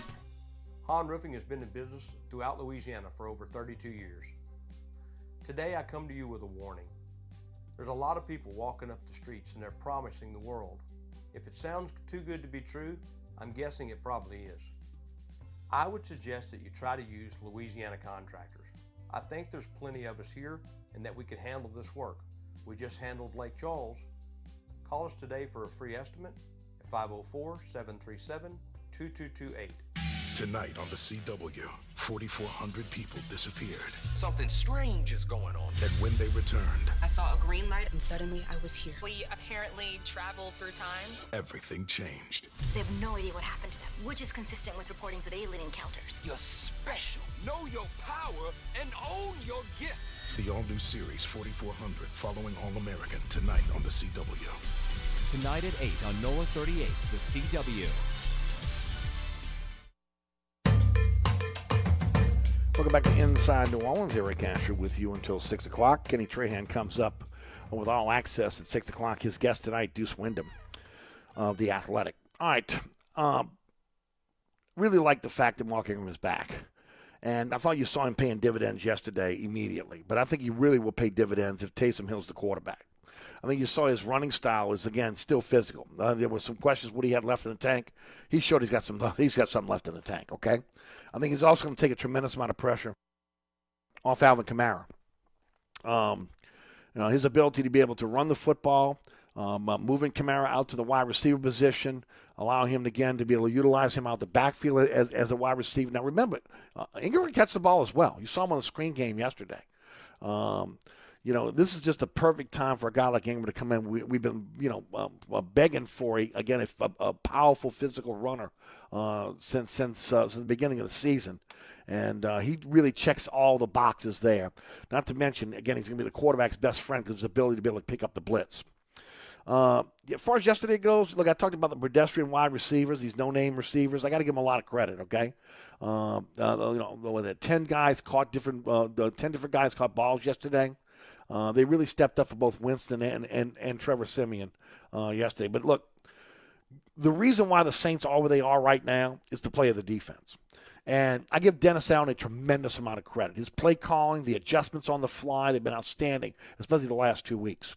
Hahn Roofing has been in business throughout Louisiana for over 32 years. Today I come to you with a warning. There's a lot of people walking up the streets and they're promising the world. If it sounds too good to be true, I'm guessing it probably is. I would suggest that you try to use Louisiana contractors. I think there's plenty of us here and that we can handle this work. We just handled Lake Charles. Call us today for a free estimate at 504 737 2228. Tonight on the CW, 4,400 people disappeared. Something strange is going on. And when they returned, I saw a green light and suddenly I was here. We apparently traveled through time. everything changed. They have no idea what happened to them, which is consistent with reportings of alien encounters. You're special. Know your power and own your gifts. The all new series 4,400 following All American tonight on the CW. Tonight at 8 on NOLA 38, the CW. Welcome back to Inside New Orleans. Eric Asher with you until 6 o'clock. Kenny Trahan comes up with all access at 6 o'clock. His guest tonight, Deuce Wyndham of The Athletic. All right. Um, really like the fact that Mark Ingram is back. And I thought you saw him paying dividends yesterday immediately. But I think he really will pay dividends if Taysom Hill's the quarterback. I think you saw his running style is again still physical. Uh, there were some questions what he had left in the tank. He showed he's got some he's got something left in the tank. Okay, I think he's also going to take a tremendous amount of pressure off Alvin Kamara. Um, you know his ability to be able to run the football, um, uh, moving Kamara out to the wide receiver position, allowing him again to be able to utilize him out the backfield as, as a wide receiver. Now remember, uh, Ingram can catch the ball as well. You saw him on the screen game yesterday. Um, you know, this is just a perfect time for a guy like Ingram to come in. We, have been, you know, um, begging for a, again a, a powerful physical runner uh, since since uh, since the beginning of the season, and uh, he really checks all the boxes there. Not to mention, again, he's going to be the quarterback's best friend because his ability to be able to pick up the blitz. Uh, as far as yesterday goes, look, I talked about the pedestrian wide receivers, these no-name receivers. I got to give them a lot of credit. Okay, uh, uh, you know, ten guys caught different, uh, the ten different guys caught balls yesterday. Uh, they really stepped up for both Winston and and, and Trevor Siemian uh, yesterday. But look, the reason why the Saints are where they are right now is the play of the defense. And I give Dennis Allen a tremendous amount of credit. His play calling, the adjustments on the fly, they've been outstanding, especially the last two weeks.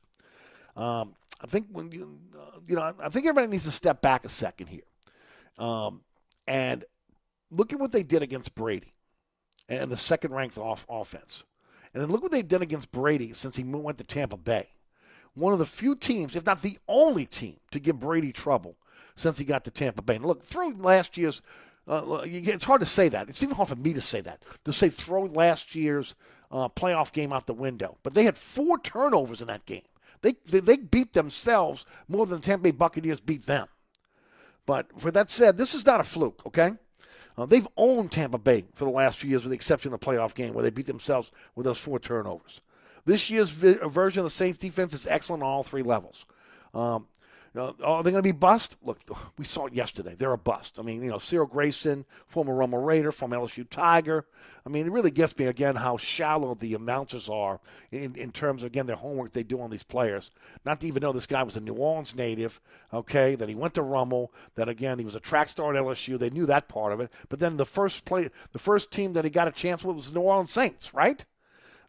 Um, I think when you, uh, you know, I think everybody needs to step back a second here, um, and look at what they did against Brady and the second-ranked off offense, and then look what they've done against Brady since he went to Tampa Bay. One of the few teams, if not the only team, to give Brady trouble since he got to Tampa Bay. And look, through last year's, uh, it's hard to say that. It's even hard for me to say that. To say throw last year's uh, playoff game out the window. But they had four turnovers in that game. They, they, they beat themselves more than the Tampa Bay Buccaneers beat them. But for that said, this is not a fluke, okay? Uh, they've owned Tampa Bay for the last few years, with the exception of the playoff game where they beat themselves with those four turnovers. This year's vi- version of the Saints defense is excellent on all three levels. Um, uh, are they going to be bust? Look, we saw it yesterday. They're a bust. I mean, you know, Cyril Grayson, former Rummel Raider, former LSU Tiger. I mean, it really gets me again how shallow the announcers are in, in terms of again their homework they do on these players. Not to even know this guy was a New Orleans native. Okay, that he went to Rummel. That again he was a track star at LSU. They knew that part of it. But then the first play, the first team that he got a chance with was the New Orleans Saints, right?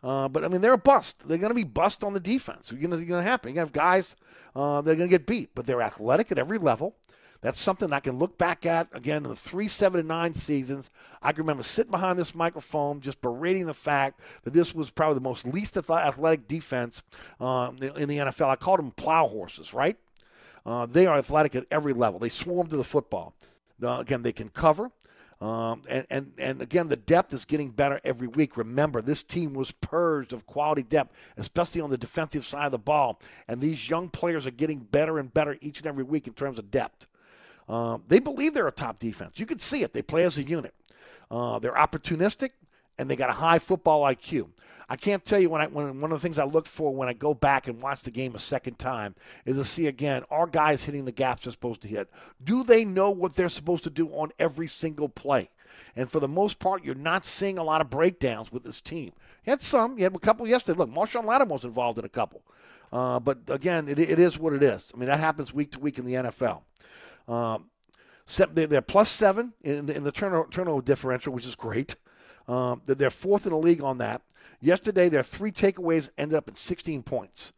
Uh, but I mean, they're a bust. They're going to be bust on the defense. It's going to happen. You have guys uh, they're going to get beat, but they're athletic at every level. That's something I can look back at again in the three, seven, and nine seasons. I can remember sitting behind this microphone just berating the fact that this was probably the most least athletic defense uh, in the NFL. I called them plow horses, right? Uh, they are athletic at every level. They swarm to the football. Uh, again, they can cover. Um, and, and, and again, the depth is getting better every week. Remember, this team was purged of quality depth, especially on the defensive side of the ball. And these young players are getting better and better each and every week in terms of depth. Um, they believe they're a top defense. You can see it. They play as a unit. Uh, they're opportunistic, and they got a high football IQ. I can't tell you when I when one of the things I look for when I go back and watch the game a second time is to see again are guys hitting the gaps they're supposed to hit? Do they know what they're supposed to do on every single play? And for the most part, you're not seeing a lot of breakdowns with this team. You had some. You had a couple yesterday. Look, Marshawn was involved in a couple. Uh, but again, it, it is what it is. I mean, that happens week to week in the NFL. Um, they're plus seven in, in the turnover, turnover differential, which is great. Um, they're fourth in the league on that. Yesterday, their three takeaways ended up at 16 points.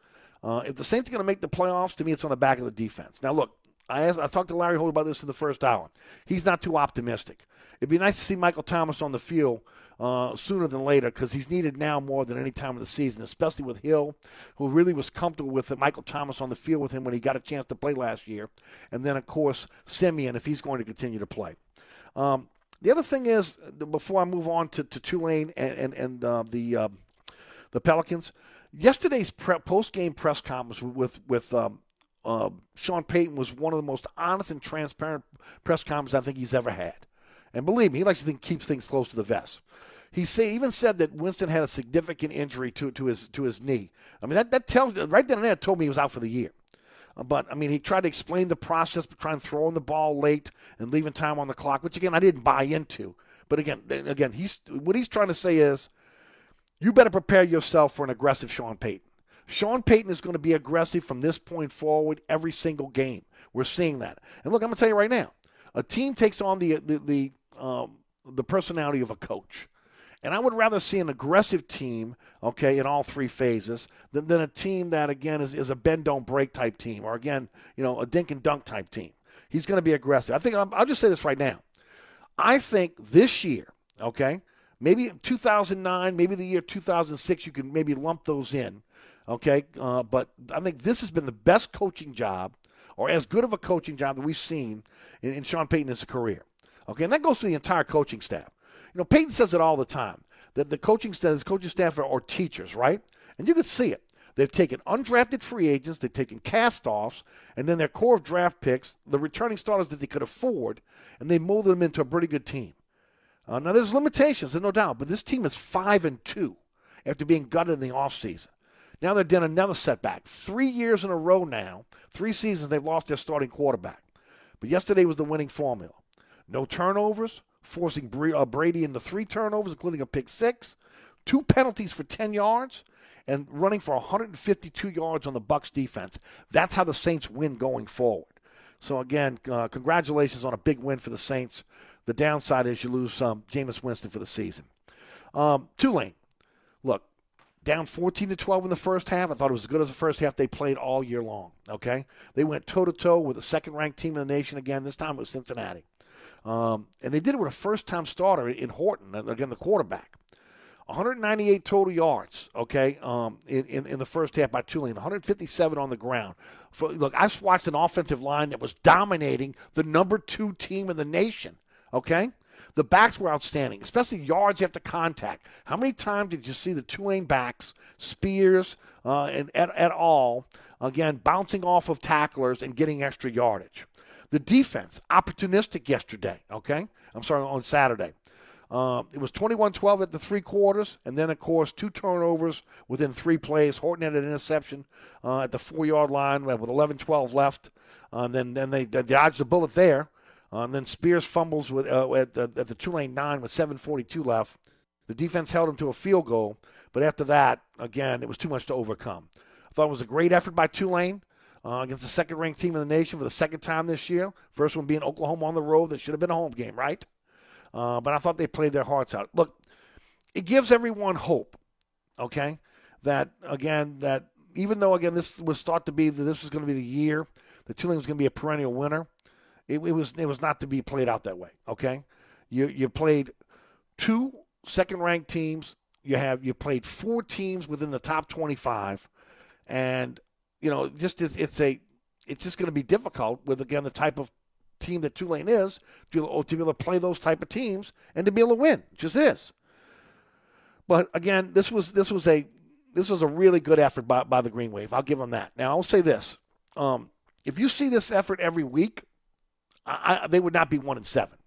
Uh, if the Saints are going to make the playoffs, to me, it's on the back of the defense. Now, look, I asked, I talked to Larry Holder about this in the first hour. He's not too optimistic. It'd be nice to see Michael Thomas on the field uh, sooner than later because he's needed now more than any time of the season, especially with Hill, who really was comfortable with Michael Thomas on the field with him when he got a chance to play last year. And then, of course, Siemian, if he's going to continue to play. Um, the other thing is, before I move on to, to Tulane and, and, and uh, the, uh, the Pelicans, yesterday's pre- post game press conference with, with um, uh, Sean Payton was one of the most honest and transparent press conferences I think he's ever had. And believe me, he likes to think keeps things close to the vest. He say, even said that Winston had a significant injury to, to his to his knee. I mean, that, that tells right then and there told me he was out for the year. But I mean, he tried to explain the process, but trying throwing the ball late and leaving time on the clock, which again I didn't buy into. But again, again, he's what he's trying to say is, you better prepare yourself for an aggressive Sean Payton. Sean Payton is going to be aggressive from this point forward every single game. We're seeing that. And look, I'm going to tell you right now, a team takes on the the the, um, the personality of a coach. And I would rather see an aggressive team, okay, in all three phases than, than a team that, again, is, is a bend, don't break type team or, again, you know, a dink and dunk type team. He's going to be aggressive. I think, I'll, I'll just say this right now. I think this year, okay, maybe 2009, maybe the year 2006, you can maybe lump those in, okay? Uh, but I think this has been the best coaching job or as good of a coaching job that we've seen in, in Sean Payton's career. Okay, and that goes for the entire coaching staff. You know, Payton says it all the time that the coaching staff, coaching staff are, are teachers, right? And you can see it. They've taken undrafted free agents, they've taken cast offs, and then their core of draft picks, the returning starters that they could afford, and they molded them into a pretty good team. Uh, now, there's limitations, no doubt, but this team is 5 and 2 after being gutted in the offseason. Now they're done another setback. Three years in a row now, three seasons, they've lost their starting quarterback. But yesterday was the winning formula. No turnovers, forcing uh, Brady into three turnovers, including a pick six, two penalties for 10 yards, and running for 152 yards on the Bucks defense. That's how the Saints win going forward. So again, uh, congratulations on a big win for the Saints. The downside is you lose um, Jameis Winston for the season. Um, Tulane, look, down 14 to 12 in the first half. I thought it was as good as the first half they played all year long. Okay, they went toe to toe with the second-ranked team in the nation again. This time it was Cincinnati. Um, and they did it with a first time starter in Horton, again, the quarterback. 198 total yards, okay, um, in, in, in, the first half by Tulane, 157 on the ground. For, look, I've watched an offensive line that was dominating the number two team in the nation, okay? The backs were outstanding, especially yards after contact. How many times did you see the Tulane backs, Spears uh, and et, et al., again, bouncing off of tacklers and getting extra yardage? The defense, opportunistic yesterday, okay? I'm sorry, on Saturday. Uh, it was 21 12 at the three quarters, and then, of course, two turnovers within three plays. Horton had an interception uh, at the four yard line with 11 12 left. Uh, and then, then they, they dodged the bullet there. Uh, and then Spears fumbles with, uh, at, the, at the Tulane nine with 7.42 left. The defense held him to a field goal, but after that, again, it was too much to overcome. I thought it was a great effort by Tulane uh, against the second ranked team in the nation for the second time this year. First one being Oklahoma on the road. That should have been a home game, right? Uh, but I thought they played their hearts out. Look, it gives everyone hope, okay? That, again, that even though, again, this was thought to be that this was going to be the year that Tulane was going to be a perennial winner, it, it, was it was not to be played out that way, okay? You, you played two second ranked teams. You have you played four teams within the top 25 and you know, just it's, it's a it's just going to be difficult with again the type of team that Tulane is to, to be able to play those type of teams and to be able to win. Just is. But again, this was this was a this was a really good effort by, by the Green Wave. I'll give them that. Now I'll say this: um, if you see this effort every week, I, I, they would not be one and seven.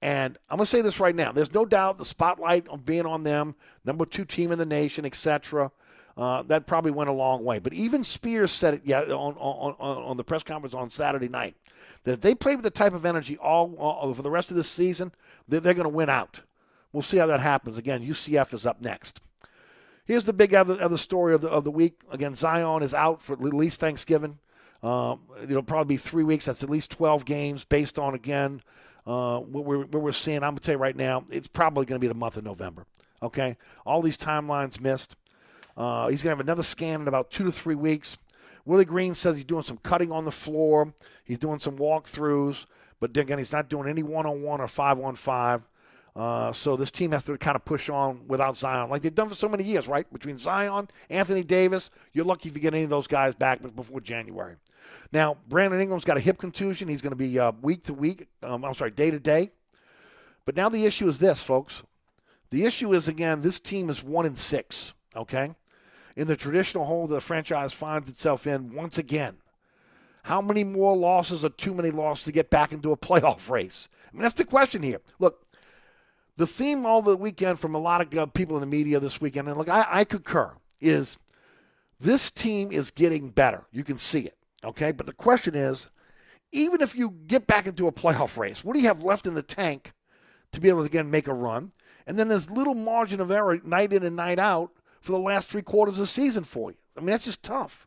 And I'm going to say this right now: there's no doubt the spotlight of being on them, number two team in the nation, etc. Uh, that probably went a long way. But even Spears said it yeah, on, on, on, the press conference on Saturday night that if they play with the type of energy all, all for the rest of this season, they're, they're going to win out. We'll see how that happens. Again, UCF is up next. Here's the big other, other story of the, of the week. Again, Zion is out for at least Thanksgiving. Um, it'll probably be three weeks. That's at least 12 games based on, again, uh, what, we're, what we're seeing. I'm going to tell you right now, it's probably going to be the month of November. Okay? All these timelines missed. Uh, he's going to have another scan in about two to three weeks. Willie Green says he's doing some cutting on the floor. He's doing some walkthroughs, but again, he's not doing any one-on-one or five-on-five. Uh, so this team has to kind of push on without Zion, like they've done for so many years, right? Between Zion, Anthony Davis, you're lucky if you get any of those guys back before January. Now, Brandon Ingram's got a hip contusion. He's going to be uh, week to week. Um, I'm sorry, day to day. But now the issue is this, folks. The issue is again, this team is one in six. Okay, in the traditional hole that the franchise finds itself in once again. How many more losses or too many losses to get back into a playoff race? I mean, that's the question here. Look, the theme all the weekend from a lot of uh, people in the media this weekend, and look, I, I concur, is this team is getting better. You can see it, okay? But the question is, even if you get back into a playoff race, what do you have left in the tank to be able to again make a run? And then there's little margin of error night in and night out for the last three quarters of the season for you. I mean, that's just tough.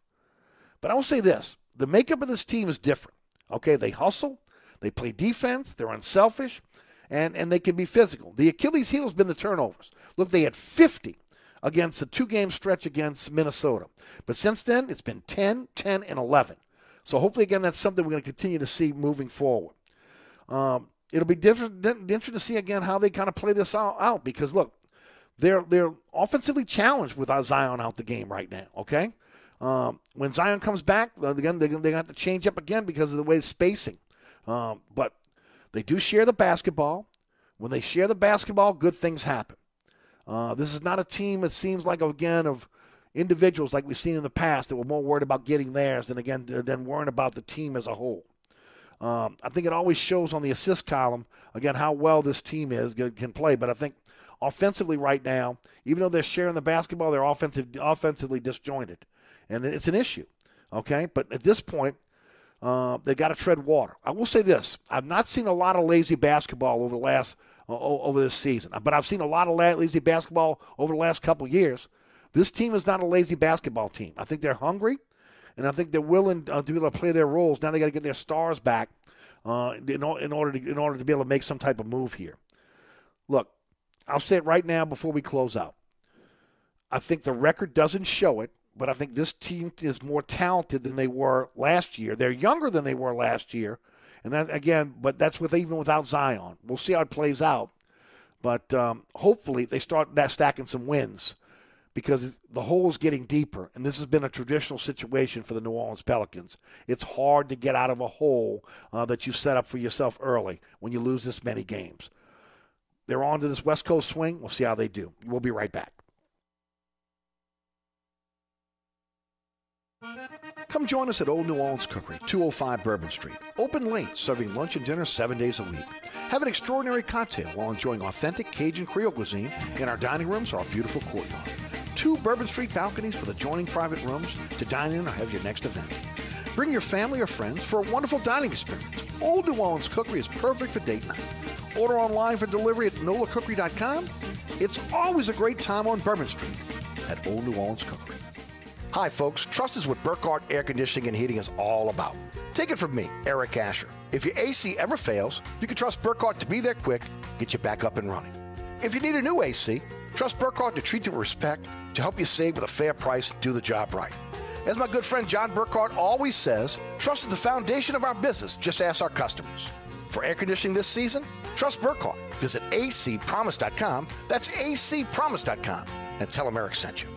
But I will say this the makeup of this team is different. Okay, they hustle, they play defense, they're unselfish, and, and they can be physical. The Achilles heel has been the turnovers. Look, they had 50 against a two game stretch against Minnesota. But since then, it's been 10, 10, and 11. So hopefully, again, that's something we're going to continue to see moving forward. Um, it'll be different, interesting to see again how they kind of play this out, because look, they're they're offensively challenged with Zion out the game right now. Okay, um, when Zion comes back, again they're, they're to have to change up again because of the way it's spacing. Um, but they do share the basketball. When they share the basketball, good things happen. Uh, this is not a team It seems like again of individuals like we've seen in the past that were more worried about getting theirs than again than worrying about the team as a whole. Um, I think it always shows on the assist column again how well this team is can play. But I think offensively right now, even though they're sharing the basketball, they're offensive offensively disjointed, and it's an issue. Okay, but at this point, uh, they got to tread water. I will say this: I've not seen a lot of lazy basketball over the last uh, over this season, but I've seen a lot of lazy basketball over the last couple years. This team is not a lazy basketball team. I think they're hungry, and I think they're willing uh, to be able to play their roles. Now they got to get their stars back uh, in, in order to in order to be able to make some type of move here. Look, I'll say it right now before we close out. I think the record doesn't show it, but I think this team is more talented than they were last year. They're younger than they were last year, and that again, but that's with even without Zion. We'll see how it plays out, but um, hopefully they start that stacking some wins because the hole is getting deeper, and this has been a traditional situation for the New Orleans Pelicans. It's hard to get out of a hole uh, that you set up for yourself early when you lose this many games. They're on to this West Coast swing. We'll see how they do. We'll be right back. Come join us at Old New Orleans Cookery, 205 Bourbon Street. Open late, serving lunch and dinner seven days a week. Have an extraordinary cocktail while enjoying authentic Cajun Creole cuisine in our dining rooms or our beautiful courtyard. Two Bourbon Street balconies with adjoining private rooms to dine in or have your next event. Bring your family or friends for a wonderful dining experience. Old New Orleans Cookery is perfect for date night. Order online for delivery at nolacookery.com. It's always a great time on Bourbon Street at Old New Orleans Cookery. Hi, folks. Trust is what Burkhardt Air Conditioning and Heating is all about. Take it from me, Eric Asher. If your AC ever fails, you can trust Burkhardt to be there quick, get you back up and running. If you need a new AC, trust Burkhardt to treat you with respect, to help you save with a fair price, do the job right. As my good friend John Burkhardt always says, trust is the foundation of our business. Just ask our customers. For air conditioning this season, trust Burkhardt. Visit acpromise.com. That's acpromise.com. And tell them Eric sent you.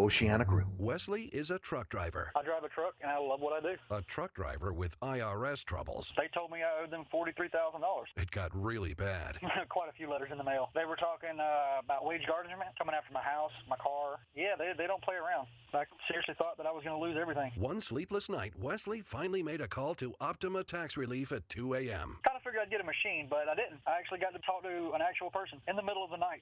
Oceana Grill. Wesley is a truck driver. I drive a truck and I love what I do. A truck driver with IRS troubles. They told me I owed them $43,000. It got really bad. Quite a few letters in the mail. They were talking uh, about wage garnishment coming after my house, my car. Yeah, they, they don't play around. I seriously thought that I was going to lose everything. One sleepless night, Wesley finally made a call to Optima Tax Relief at 2 a.m. Kind of figured I'd get a machine, but I didn't. I actually got to talk to an actual person in the middle of the night.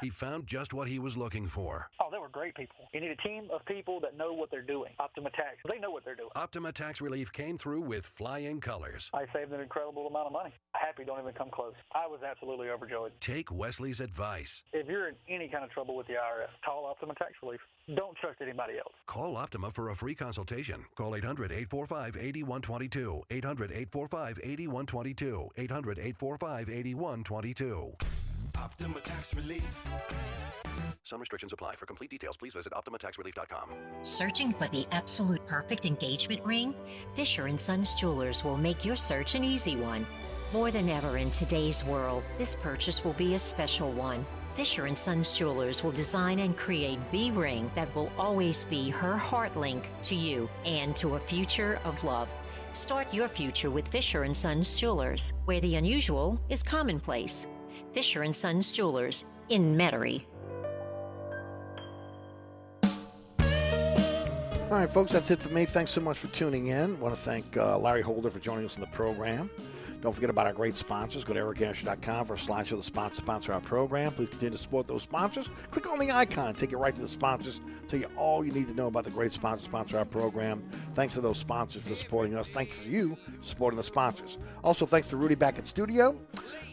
He found just what he was looking for. Oh, they were great people. You need a team of people that know what they're doing. Optima Tax, they know what they're doing. Optima Tax Relief came through with flying colors. I saved an incredible amount of money. Happy don't even come close. I was absolutely overjoyed. Take Wesley's advice. If you're in any kind of trouble with the IRS, call Optima Tax Relief. Don't trust anybody else. Call Optima for a free consultation. Call 800 845 8122. 800 845 8122. 800 845 8122. Optima Tax Relief. Some restrictions apply. For complete details, please visit OptimaTaxRelief.com. Searching for the absolute perfect engagement ring? Fisher & Sons Jewelers will make your search an easy one. More than ever in today's world, this purchase will be a special one. Fisher & Sons Jewelers will design and create the ring that will always be her heart link to you and to a future of love. Start your future with Fisher & Sons Jewelers, where the unusual is commonplace. Fisher & Sons Jewelers in Metairie. All right, folks, that's it for me. Thanks so much for tuning in. I want to thank uh, Larry Holder for joining us in the program. Don't forget about our great sponsors. Go to ericasher.com for a slideshow of the sponsor sponsor our program. Please continue to support those sponsors. Click on the icon, take you right to the sponsors, tell you all you need to know about the great sponsors sponsor our program. Thanks to those sponsors for supporting us. Thanks to you for supporting the sponsors. Also, thanks to Rudy back at studio.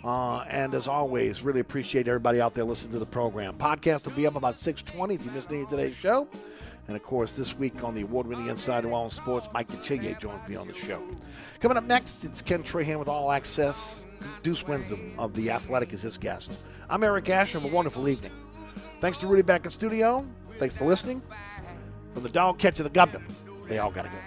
Uh, and as always, really appreciate everybody out there listening to the program. Podcast will be up about 620 if you missed any of today's show. And of course, this week on the award winning Inside New Orleans Sports, Mike DeCheye joins me on the show. Coming up next, it's Ken Trahan with All Access. Deuce Wyndham of The Athletic is his guest. I'm Eric Asher. Have a wonderful evening. Thanks to Rudy back in studio. Thanks for listening. From the dog catcher the governor, they all got to go.